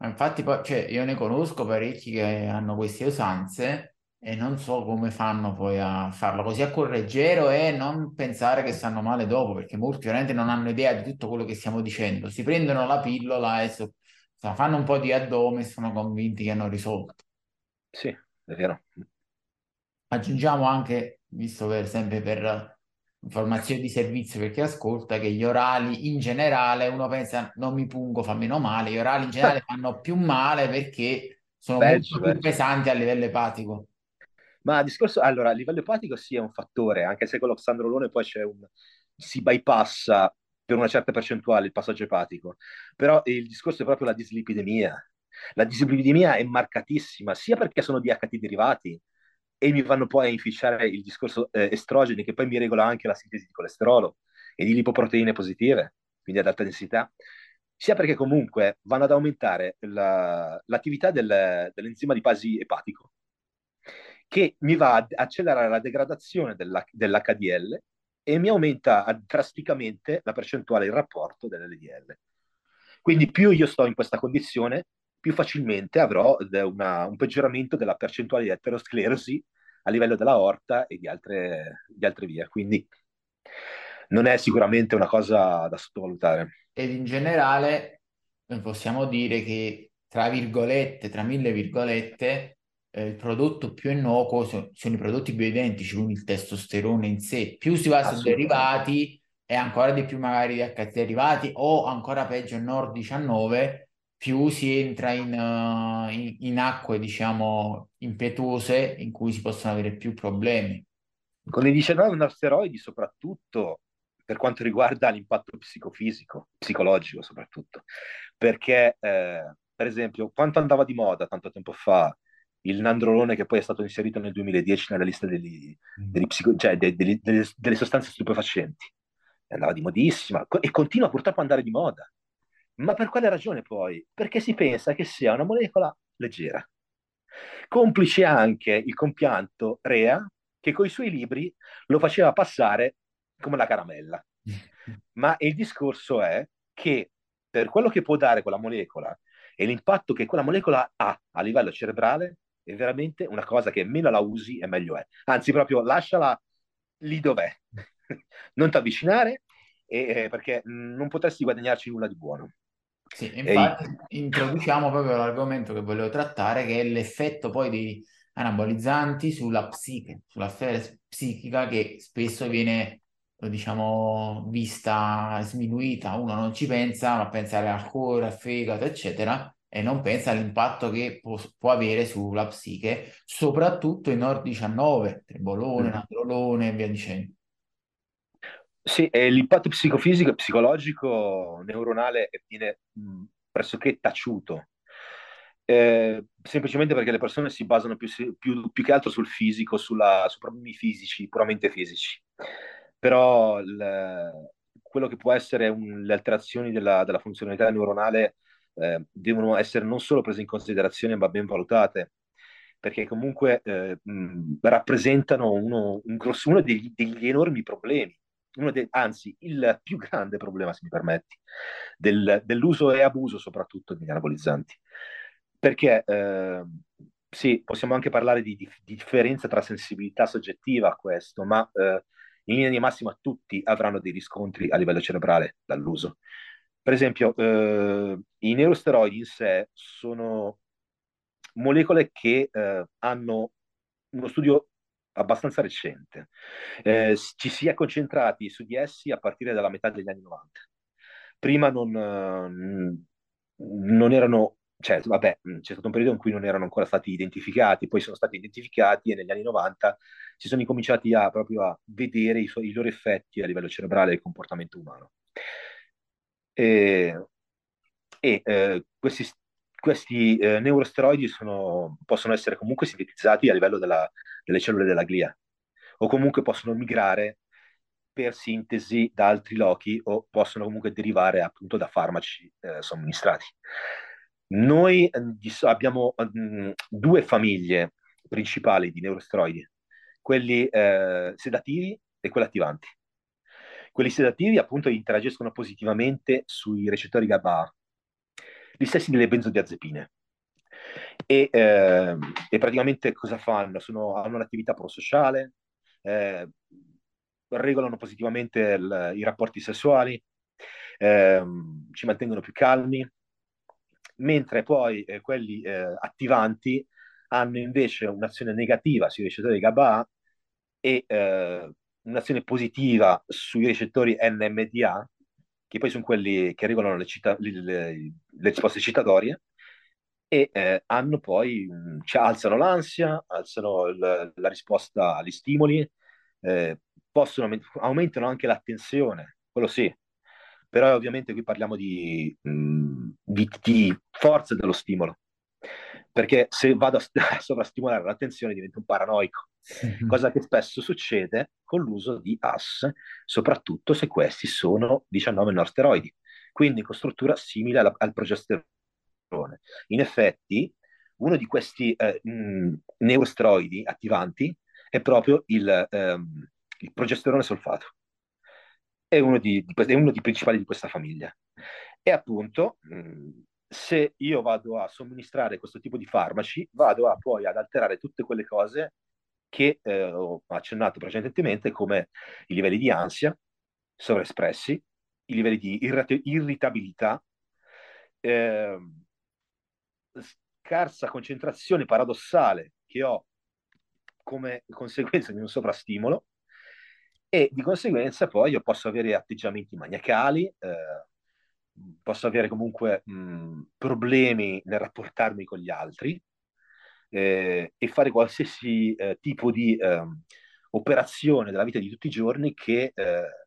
Infatti poi, cioè, io ne conosco parecchi che hanno queste usanze e non so come fanno poi a farlo così a cuor leggero e non pensare che stanno male dopo, perché molti veramente non hanno idea di tutto quello che stiamo dicendo. Si prendono la pillola e so- so, fanno un po' di addome e sono convinti che hanno risolto. Sì, è vero. Aggiungiamo anche, visto per sempre per informazioni di servizio per chi ascolta, che gli orali in generale, uno pensa non mi pungo, fa meno male, gli orali in generale *laughs* fanno più male perché sono molto Peggio, più peggio. pesanti a livello epatico. Ma discorso, allora, a livello epatico sì è un fattore, anche se con l'oxandrolone poi c'è un, si bypassa per una certa percentuale il passaggio epatico, però il discorso è proprio la dislipidemia. La dislipidemia è marcatissima, sia perché sono DHT derivati e mi vanno poi a inficiare il discorso eh, estrogeni, che poi mi regola anche la sintesi di colesterolo e di lipoproteine positive, quindi ad alta densità, sia perché comunque vanno ad aumentare la- l'attività del- dell'enzima di basi epatico che mi va ad accelerare la degradazione della- dell'HDL e mi aumenta drasticamente la percentuale, il rapporto dell'LDL. Quindi più io sto in questa condizione, più facilmente avrò una, un peggioramento della percentuale di aterosclerosi a livello della aorta e di altre, di altre vie. Quindi non è sicuramente una cosa da sottovalutare. Ed in generale eh, possiamo dire che, tra virgolette, tra mille virgolette, eh, il prodotto più innocuo so- sono i prodotti bioidentici, quindi il testosterone in sé. Più si va su derivati e ancora di più magari di HT derivati o ancora peggio Nord 19, più si entra in, eh, in- in acque, diciamo, impetuose in cui si possono avere più problemi. Con i 19 nanosteroidi, soprattutto per quanto riguarda l'impatto psicofisico, psicologico soprattutto, perché eh, per esempio quanto andava di moda tanto tempo fa il nandrolone che poi è stato inserito nel 2010 nella lista degli, degli psico- cioè, de- degli- delle, delle sostanze stupefacenti, andava di modissima e continua purtroppo ad andare di moda. Ma per quale ragione poi? Perché si pensa che sia una molecola leggera. Complice anche il compianto Rea, che coi suoi libri lo faceva passare come la caramella. *laughs* Ma il discorso è che per quello che può dare quella molecola e l'impatto che quella molecola ha a livello cerebrale, è veramente una cosa che meno la usi e meglio è. Anzi, proprio lasciala lì dov'è. *laughs* non ti avvicinare e, perché non potresti guadagnarci nulla di buono. Sì, E, infatti introduciamo proprio l'argomento che volevo trattare, che è l'effetto poi dei anabolizzanti sulla psiche, sulla sfera psichica che spesso viene, eh, diciamo, vista sminuita. Uno non ci pensa, ma pensare al cuore, al fegato, eccetera, e non pensa all'impatto che può, può avere sulla psiche, soprattutto in Nord 19, trebolone, mm, nandrolone e via dicendo. Sì, l'impatto psicofisico e psicologico neuronale viene mh, pressoché taciuto, Eh, semplicemente perché le persone si basano più, più- più che altro sul fisico, sulla- su problemi fisici, puramente fisici. Però il- quello che può essere un- le alterazioni della, della funzionalità neuronale eh, devono essere non solo prese in considerazione, ma ben valutate, perché comunque eh, mh, rappresentano uno, un grosso- uno degli degli enormi problemi uno dei, anzi il più grande problema, se mi permetti, del, dell'uso e abuso soprattutto degli anabolizzanti. Perché eh, sì, possiamo anche parlare di, di, di, differenza tra sensibilità soggettiva a questo, ma eh, in linea di massima tutti avranno dei riscontri a livello cerebrale dall'uso. Per esempio, eh, i neurosteroidi in sé sono molecole che eh, hanno uno studio abbastanza recente. Eh, ci si è concentrati su di essi a partire dalla metà degli anni 90. Prima non, non erano, cioè, vabbè, c'è stato un periodo in cui non erano ancora stati identificati, poi sono stati identificati e negli anni 90 si sono incominciati a, proprio a vedere i, i loro effetti a livello cerebrale del comportamento umano. E, e eh, questi, questi eh, neurosteroidi sono, possono essere comunque sintetizzati a livello della, delle cellule della glia o comunque possono migrare per sintesi da altri lochi o possono comunque derivare appunto da farmaci eh, somministrati. Noi eh, abbiamo mh, mm, due famiglie principali di neurosteroidi, quelli eh, sedativi e quelli attivanti. Quelli sedativi appunto interagiscono positivamente sui recettori GABA, gli stessi delle benzodiazepine. E, eh, e praticamente cosa fanno? Sono, hanno un'attività prosociale, eh, regolano positivamente il, i rapporti sessuali, eh, ci mantengono più calmi, mentre poi eh, quelli eh, attivanti hanno invece un'azione negativa sui recettori GABA e eh, un'azione positiva sui recettori NMDA, che poi sono quelli che regolano le, cita- le, le, le risposte citatorie, e eh, hanno poi, mh, cioè, alzano l'ansia, alzano il, la risposta agli stimoli, eh, possono, aumentano anche l'attenzione, quello sì, però ovviamente qui parliamo di, mh, di, di forza dello stimolo, perché se vado a *laughs* sovrastimolare l'attenzione divento un paranoico, cosa che spesso succede con l'uso di AS, soprattutto se questi sono 19 norsteroidi, quindi con struttura simile alla, al progesterone. In effetti, uno di questi eh, mh, neurosteroidi attivanti è proprio il, ehm, il progesterone solfato. È uno, di, di, è uno dei principali di questa famiglia. E appunto, mh, se io vado a somministrare questo tipo di farmaci, vado a, poi ad alterare tutte quelle cose che eh, ho accennato precedentemente, come i livelli di ansia sovraespressi, i livelli di irrat- irritabilità, eh, scarsa concentrazione paradossale che ho come conseguenza di un sovrastimolo e di conseguenza poi io posso avere atteggiamenti maniacali, eh, posso avere comunque mh, problemi nel rapportarmi con gli altri eh, e fare qualsiasi eh, tipo di ehm, operazione della vita di tutti i giorni che eh,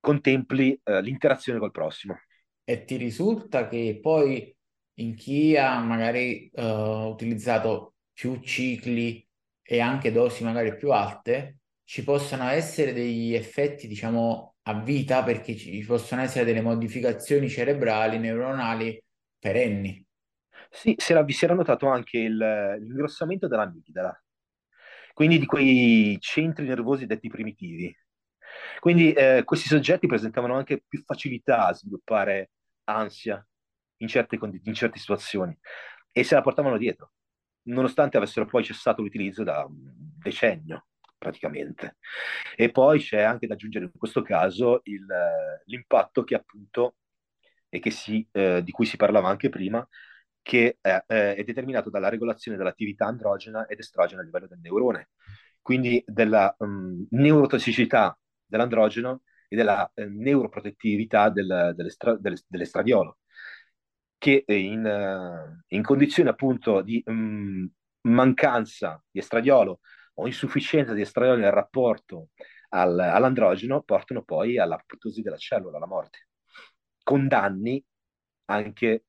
contempli eh, l'interazione col prossimo. E ti risulta che poi in chi ha magari uh, utilizzato più cicli e anche dosi magari più alte, ci possono essere degli effetti, diciamo, a vita perché ci possono essere delle modificazioni cerebrali, neuronali perenni. Sì, si era, si era notato anche il, l'ingrossamento dell'amigdala, quindi di quei centri nervosi detti primitivi. Quindi eh, questi soggetti presentavano anche più facilità a sviluppare ansia in certe, in certe situazioni e se la portavano dietro, nonostante avessero poi cessato l'utilizzo da un decennio praticamente. E poi c'è anche da aggiungere in questo caso l'impatto che appunto e che si, eh, di cui si parlava anche prima, che è, è, determinato dalla regolazione dell'attività androgena ed estrogena a livello del neurone, quindi della um, neurotossicità dell'androgeno e della eh, neuroprotettività del, dell'estra, dell'estradiolo, che in, uh, in, condizioni appunto di um, mancanza di estradiolo o insufficienza di estradiolo nel rapporto al, all'androgeno portano poi all'apoptosi della cellula, alla morte, con danni anche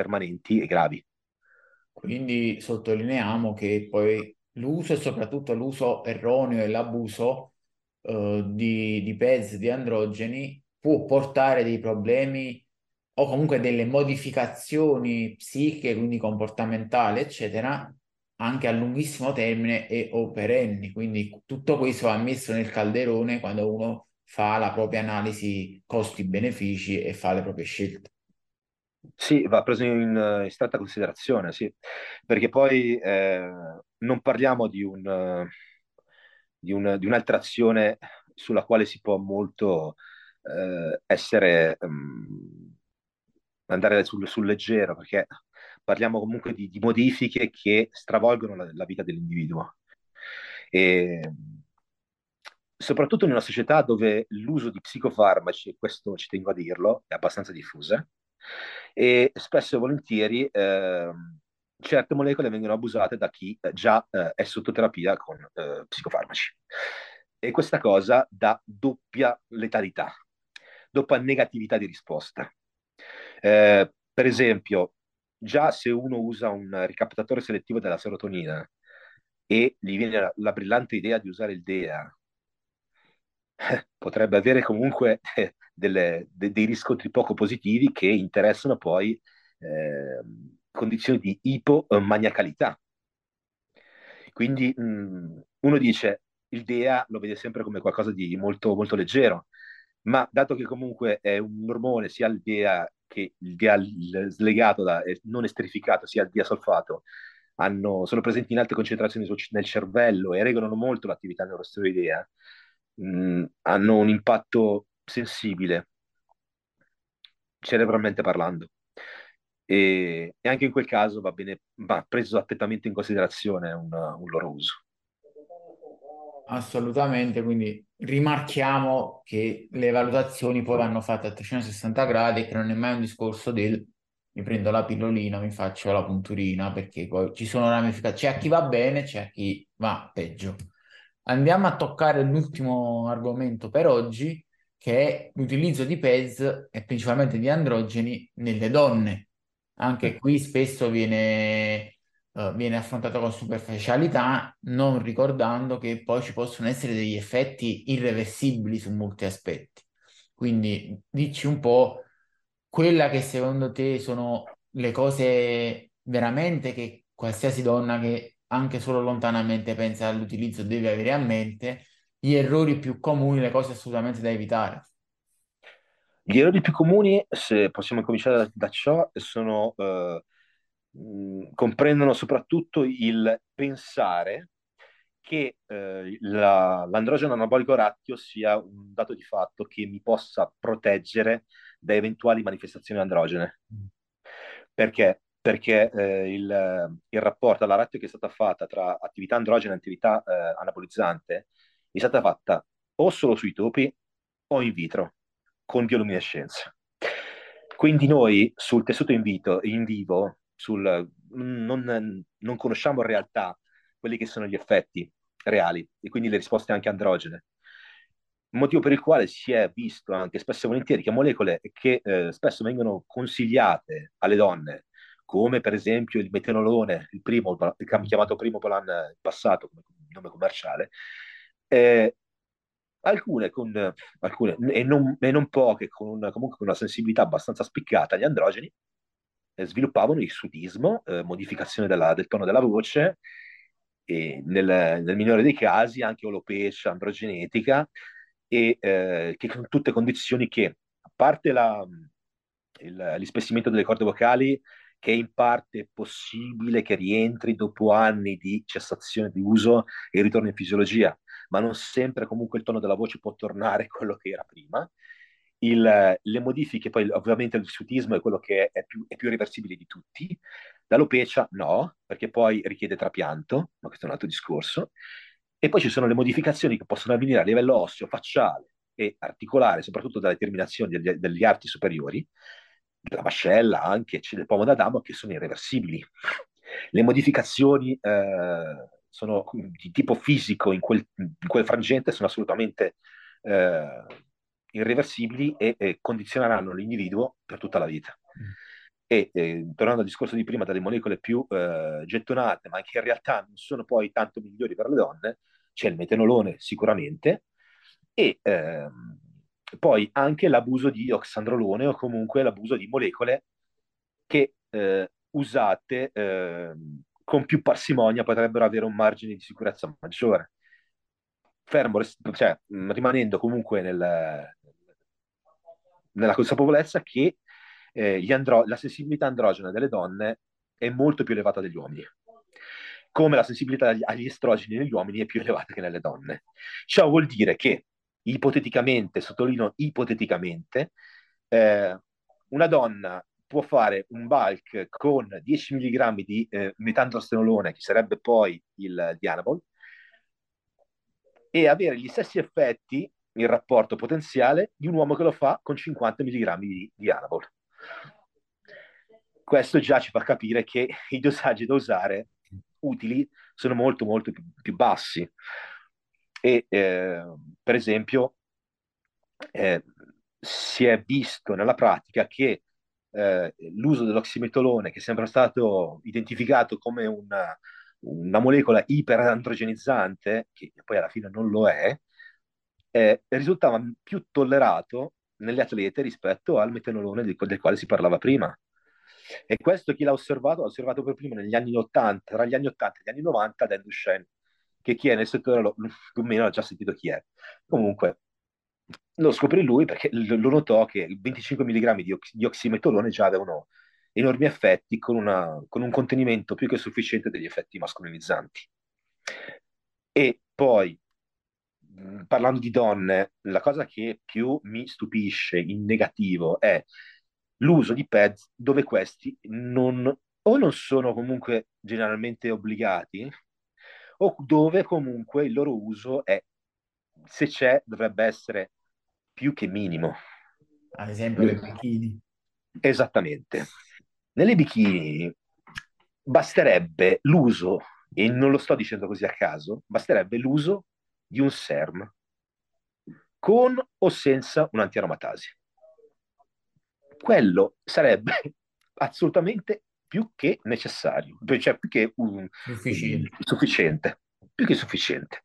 permanenti e gravi. Quindi sottolineiamo che poi l'uso e soprattutto l'uso erroneo e l'abuso eh, di, di PEZ, di androgeni, può portare dei problemi o comunque delle modificazioni psichiche, quindi comportamentali, eccetera, anche a lunghissimo termine e o perenni. Quindi tutto questo va messo nel calderone quando uno fa la propria analisi costi-benefici e fa le proprie scelte. Sì, va preso in, in stretta considerazione, sì, perché poi eh, non parliamo di, un, di, un, di, un'alterazione sulla quale si può molto eh, essere, um, andare sul, sul, leggero, perché parliamo comunque di, di modifiche che stravolgono la, la vita dell'individuo. E soprattutto in una società dove l'uso di psicofarmaci, e questo ci tengo a dirlo, è abbastanza diffusa, e spesso e volentieri eh, certe molecole vengono abusate da chi già eh, è sotto terapia con eh, psicofarmaci. E questa cosa dà doppia letalità, doppia negatività di risposta. Eh, per esempio, già se uno usa un ricaptatore selettivo della serotonina e gli viene la, la brillante idea di usare il DEA, potrebbe avere comunque delle, de, dei riscontri poco positivi che interessano poi eh, condizioni di ipomaniacalità. Quindi mh, uno dice il DEA lo vede sempre come qualcosa di molto, molto leggero, ma dato che comunque è un ormone sia il DEA che il DEA slegato da, non esterificato sia il diasolfato hanno, sono presenti in alte concentrazioni nel cervello e regolano molto l'attività neurosteroidea, mh, hanno un impatto sensibile cerebralmente parlando. E, e, anche in quel caso va bene, va preso attentamente in considerazione un, un loro uso. Assolutamente, quindi rimarchiamo che le valutazioni poi vanno fatte a 360 gradi e che non è mai un discorso del mi prendo la pillolina, mi faccio la punturina, perché poi ci sono ramificazioni. C'è a chi va bene, c'è a chi va peggio. Andiamo a toccare l'ultimo argomento per oggi, che è l'utilizzo di PES e principalmente di androgeni nelle donne. Anche qui spesso viene uh, viene affrontato con superficialità, non ricordando che poi ci possono essere degli effetti irreversibili su molti aspetti. Quindi dici un po' quella che secondo te sono le cose veramente che qualsiasi donna che anche solo lontanamente pensa all'utilizzo deve avere a mente, gli errori più comuni, le cose assolutamente da evitare. Gli errori più comuni, se possiamo cominciare da, da ciò, sono uh, mh, comprendono soprattutto il pensare che eh, la, l'androgeno anabolico rattio sia un dato di fatto che mi possa proteggere da eventuali manifestazioni androgene. Perché? Perché eh, il, il, rapporto alla rattio che è stata fatta tra attività androgena e attività eh, anabolizzante è stata fatta o solo sui topi o in vitro, con bioluminescenza. Quindi noi sul tessuto in, vito, in vivo sul, non, non conosciamo in realtà quelli che sono gli effetti reali e quindi le risposte anche androgene. Motivo per il quale si è visto anche spesso e volentieri che molecole che eh, spesso vengono consigliate alle donne, come per esempio il metenolone, il primo, chiamato primo Polan in passato come nome commerciale, eh, alcune, con, alcune e, non, e non poche, con una, comunque con una sensibilità abbastanza spiccata agli androgeni, eh, sviluppavano il sudismo, eh, modificazione della, del tono della voce, e nel, nel, migliore dei casi anche olopecia, androgenetica, e eh, che sono tutte condizioni che, a parte la, il, l'ispessimento delle corde vocali, che è in parte possibile che rientri dopo anni di cessazione di uso e ritorno in fisiologia, ma non sempre comunque il tono della voce può tornare *laughs* quello che era prima. Il, le modifiche, poi ovviamente il sutismo è quello che è più, è più reversibile di tutti, l'alopecia no, perché poi richiede trapianto, ma questo è un altro discorso, e poi ci sono le modificazioni che possono avvenire a livello osseo, facciale e articolare, soprattutto dalle terminazioni degli, degli arti superiori, della mascella anche, del pomo d'Adamo, che sono irreversibili. Le modificazioni eh, sono di tipo fisico in quel, in quel frangente sono assolutamente eh, irreversibili e, e condizioneranno l'individuo per tutta la vita. Mm. E eh, tornando al discorso di prima, delle molecole più eh, gettonate, ma che in realtà non sono poi tanto migliori per le donne, c'è il metenolone sicuramente, e ehm, poi anche l'abuso di oxandrolone o comunque l'abuso di molecole che eh, usate ehm, con più parsimonia potrebbero avere un margine di sicurezza maggiore fermo, cioè, rimanendo comunque nel, nella consapevolezza che eh, andro- la sensibilità androgena delle donne è molto più elevata degli uomini come la sensibilità agli estrogeni negli uomini è più elevata che nelle donne. Ciò vuol dire che, ipoteticamente, sottolineo ipoteticamente, eh, una donna può fare un bulk con 10 mg di eh, metandrostenolone, che sarebbe poi il Dianabol, e avere gli stessi effetti, il rapporto potenziale, di un uomo che lo fa con 50 mg di, di Anabol. Questo già ci fa capire che i dosaggi da usare utili sono molto molto più, più bassi. E eh, per esempio eh, si è visto nella pratica che eh, l'uso dell'oximetolone, che è sempre stato identificato come una, una molecola iperandrogenizzante, che poi alla fine non lo è, eh, risultava più tollerato negli atleti rispetto al metanolone del, del quale si parlava prima. E questo chi l'ha osservato? L'ha osservato per primo negli anni 80, tra gli anni 80 e gli anni 90 Dan Duchenne, che chi è nel settore *laughs* più o meno ha già sentito chi è. Comunque, lo scoprì lui perché lo notò che 25 mg di, ox- di oximetolone già avevano enormi effetti con, una, con, un contenimento più che sufficiente degli effetti mascolinizzanti. E poi, parlando di donne, la cosa che più mi stupisce in negativo è l'uso di pads dove questi non, o non sono comunque generalmente obbligati o dove comunque il loro uso è, se c'è, dovrebbe essere più che minimo. Ad esempio le bikini. Esattamente. Nelle bikini basterebbe l'uso, e non lo sto dicendo così a caso, basterebbe l'uso di un SERM con o senza un antiaromatasi. Quello sarebbe *laughs* assolutamente più che necessario, cioè più che un, sufficiente. sufficiente, più che sufficiente.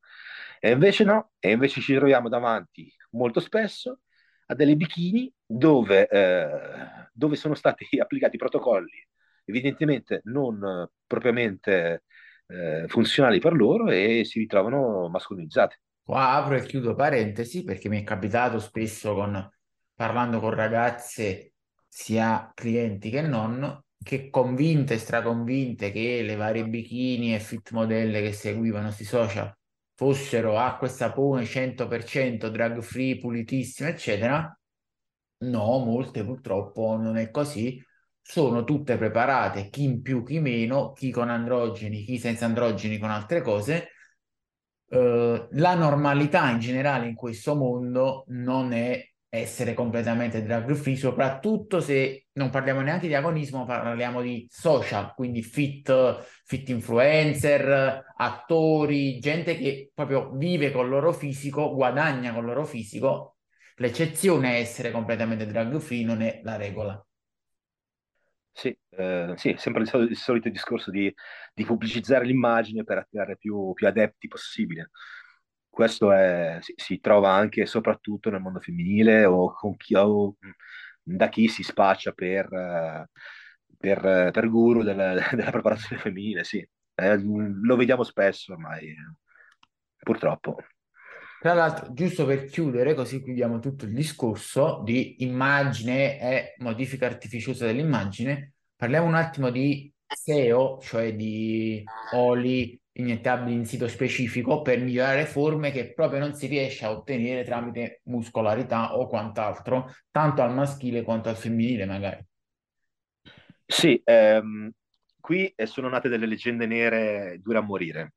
E invece no, e invece ci troviamo davanti molto spesso a delle bikini dove, eh, dove sono stati *laughs* applicati protocolli evidentemente non eh, propriamente eh, funzionali per loro e si ritrovano mascolinizzate. Qua apro e chiudo parentesi perché mi è capitato spesso con, parlando con ragazze, sia clienti che non, che convinte, straconvinte che le varie bikini e fit modelle che seguivano sui social fossero acqua e sapone 100% drug free, pulitissime, eccetera. No, molte purtroppo non è così. Sono tutte preparate, chi in più, chi meno, chi con androgeni, chi senza androgeni, con altre cose. Uh, la normalità in generale in questo mondo non è essere completamente drug free, soprattutto se non parliamo neanche di agonismo, parliamo di social, quindi fit, fit influencer, attori, gente che proprio vive col loro fisico, guadagna col loro fisico. L'eccezione è essere completamente drug free, non è la regola. Sì, eh, sì, sempre il solito, il solito discorso di, di, pubblicizzare l'immagine per attirare più, più adepti possibile questo è, si, si, trova anche e soprattutto nel mondo femminile o, chi, o da chi si spaccia per, per, per guru della, *laughs* della, preparazione femminile, sì. Eh, lo vediamo spesso ormai, purtroppo. Tra l'altro, giusto per chiudere, così chiudiamo tutto il discorso di immagine e modifica artificiosa dell'immagine, parliamo un attimo di SEO, cioè di oli, iniettabili in sito specifico per migliorare forme che proprio non si riesce a ottenere tramite muscolarità o quant'altro, tanto al maschile quanto al femminile magari. Sì, ehm, qui sono nate delle leggende nere dure a morire,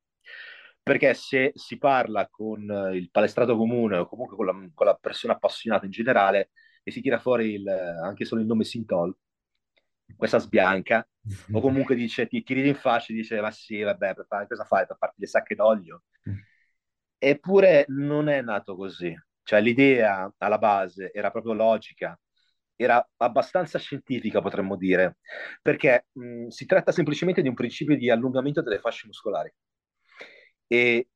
perché se si parla con il palestrato comune o comunque con la, con la persona appassionata in generale e si tira fuori il, anche solo il nome Sintol, questa sbianca, o comunque dice, ti, ti ride in faccia e dice, ma sì, vabbè, per fare, cosa fai? Per farti le sacche d'olio? Mm. Eppure non è nato così. Cioè l'idea alla base era proprio logica, era abbastanza scientifica, potremmo dire, perché mh, si tratta semplicemente di un principio di allungamento delle fasce muscolari. E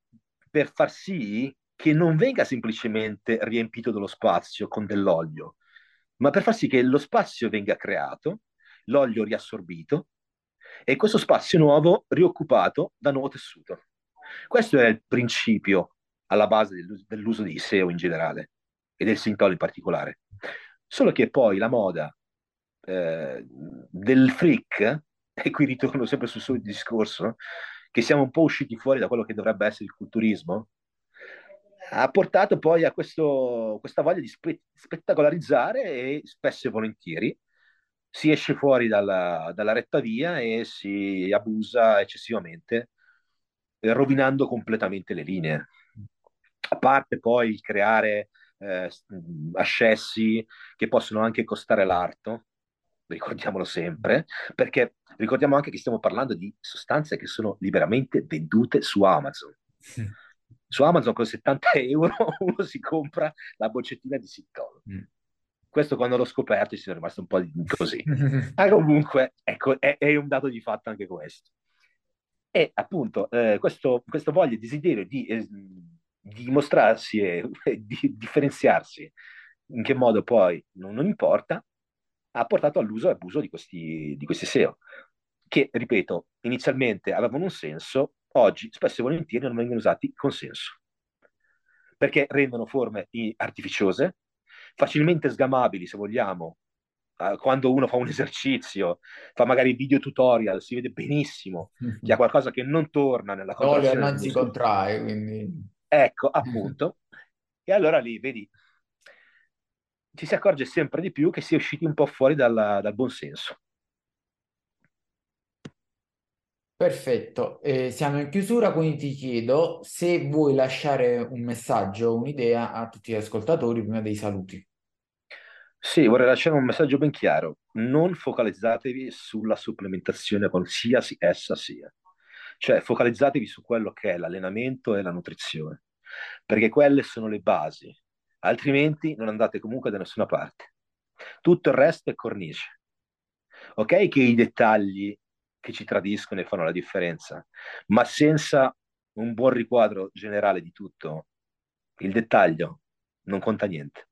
per far sì che non venga semplicemente riempito dello spazio con dell'olio, ma per far sì che lo spazio venga creato l'olio riassorbito e questo spazio nuovo rioccupato da nuovo tessuto. Questo è il principio alla base dell'uso di SEO in generale e del Sintol in particolare. Solo che poi la moda eh, del freak, *laughs* e qui ritorno sempre sul suo discorso, che siamo un po' usciti fuori da quello che dovrebbe essere il culturismo, ha portato poi a questo, questa voglia di spe- spettacolarizzare e spesso e volentieri si esce fuori dalla, dalla retta via e si abusa eccessivamente, rovinando completamente le linee. A parte poi il creare eh, ascessi che possono anche costare l'arto, ricordiamolo sempre, perché ricordiamo anche che stiamo parlando di sostanze che sono liberamente vendute su Amazon. Su Amazon con 70 euro *laughs* uno si compra la boccettina di Sittolo. Mm. Questo quando l'ho scoperto ci sono rimasto un po' così. *laughs* Ma comunque, ecco, è, è, un dato di fatto anche questo. E appunto, eh, questo, questo voglia, desiderio di, eh, di mostrarsi *laughs* e di differenziarsi, in che modo poi non, non importa, ha portato all'uso e abuso di questi, di questi SEO, che, ripeto, inizialmente avevano un senso, oggi spesso e volentieri non vengono usati con senso, perché rendono forme artificiose, facilmente sgamabili, se vogliamo, quando uno fa un *laughs* esercizio, fa magari video tutorial, si vede benissimo che ha qualcosa che non torna nella contrazione. No, non si contrae, quindi... Ecco, appunto. e allora lì, vedi, ci si accorge sempre di più che si è usciti un po' fuori dal, dal buon senso. Perfetto, eh, siamo in chiusura, quindi ti chiedo se vuoi lasciare un messaggio, un'idea a tutti gli ascoltatori prima dei saluti. Sì, vorrei lasciare un messaggio ben chiaro. Non focalizzatevi sulla supplementazione qualsiasi essa sia. Cioè, focalizzatevi su quello che è l'allenamento e la nutrizione, perché quelle sono le basi altrimenti non andate comunque da nessuna parte. Tutto il resto è cornice. Ok che i dettagli che ci tradiscono e fanno la differenza, ma senza un buon riquadro generale di tutto, il dettaglio non conta niente.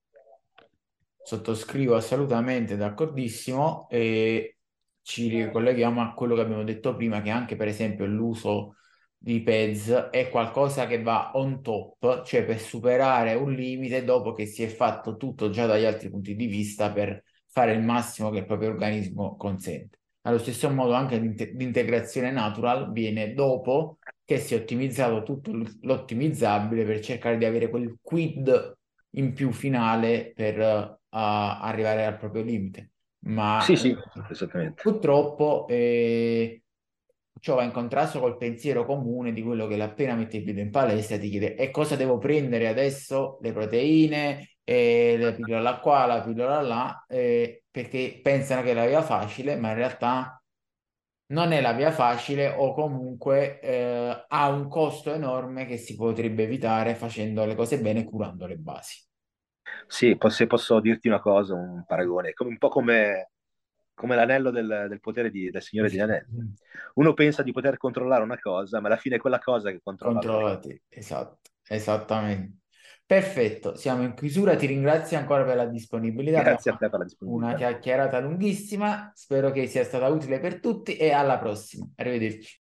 Sottoscrivo assolutamente, d'accordissimo, e ci ricolleghiamo a quello che abbiamo detto prima, che anche per esempio l'uso di PEZ è qualcosa che va on top, cioè per superare un limite dopo che si è fatto tutto già dagli altri punti di vista per fare il massimo che il proprio organismo consente. Allo stesso modo anche l'integrazione natural viene dopo che si è ottimizzato tutto l'ottimizzabile per cercare di avere quel quid in più finale per uh, arrivare al proprio limite. Ma sì, sì, esattamente. purtroppo eh, ciò va in contrasto col pensiero comune di quello che l'appena mette il piede in palestra ti chiede e cosa devo prendere adesso? Le proteine, e la pillola qua, la pillola là, eh, perché pensano che è la via facile, ma in realtà non è la via facile o comunque eh, ha un costo enorme che si potrebbe evitare facendo le cose bene curando le basi. Sì, se posso dirti una cosa, un paragone, un po' come come l'anello del, del potere di, del Signore degli Anelli. Mm. Uno pensa di poter controllare una cosa, ma alla fine è quella cosa che controlla. Controlla te, esatto, esattamente. Perfetto, siamo in chiusura, ti ringrazio ancora per la disponibilità. Grazie a te per la disponibilità. Una chiacchierata lunghissima, spero che sia stata utile per tutti e alla prossima. Arrivederci.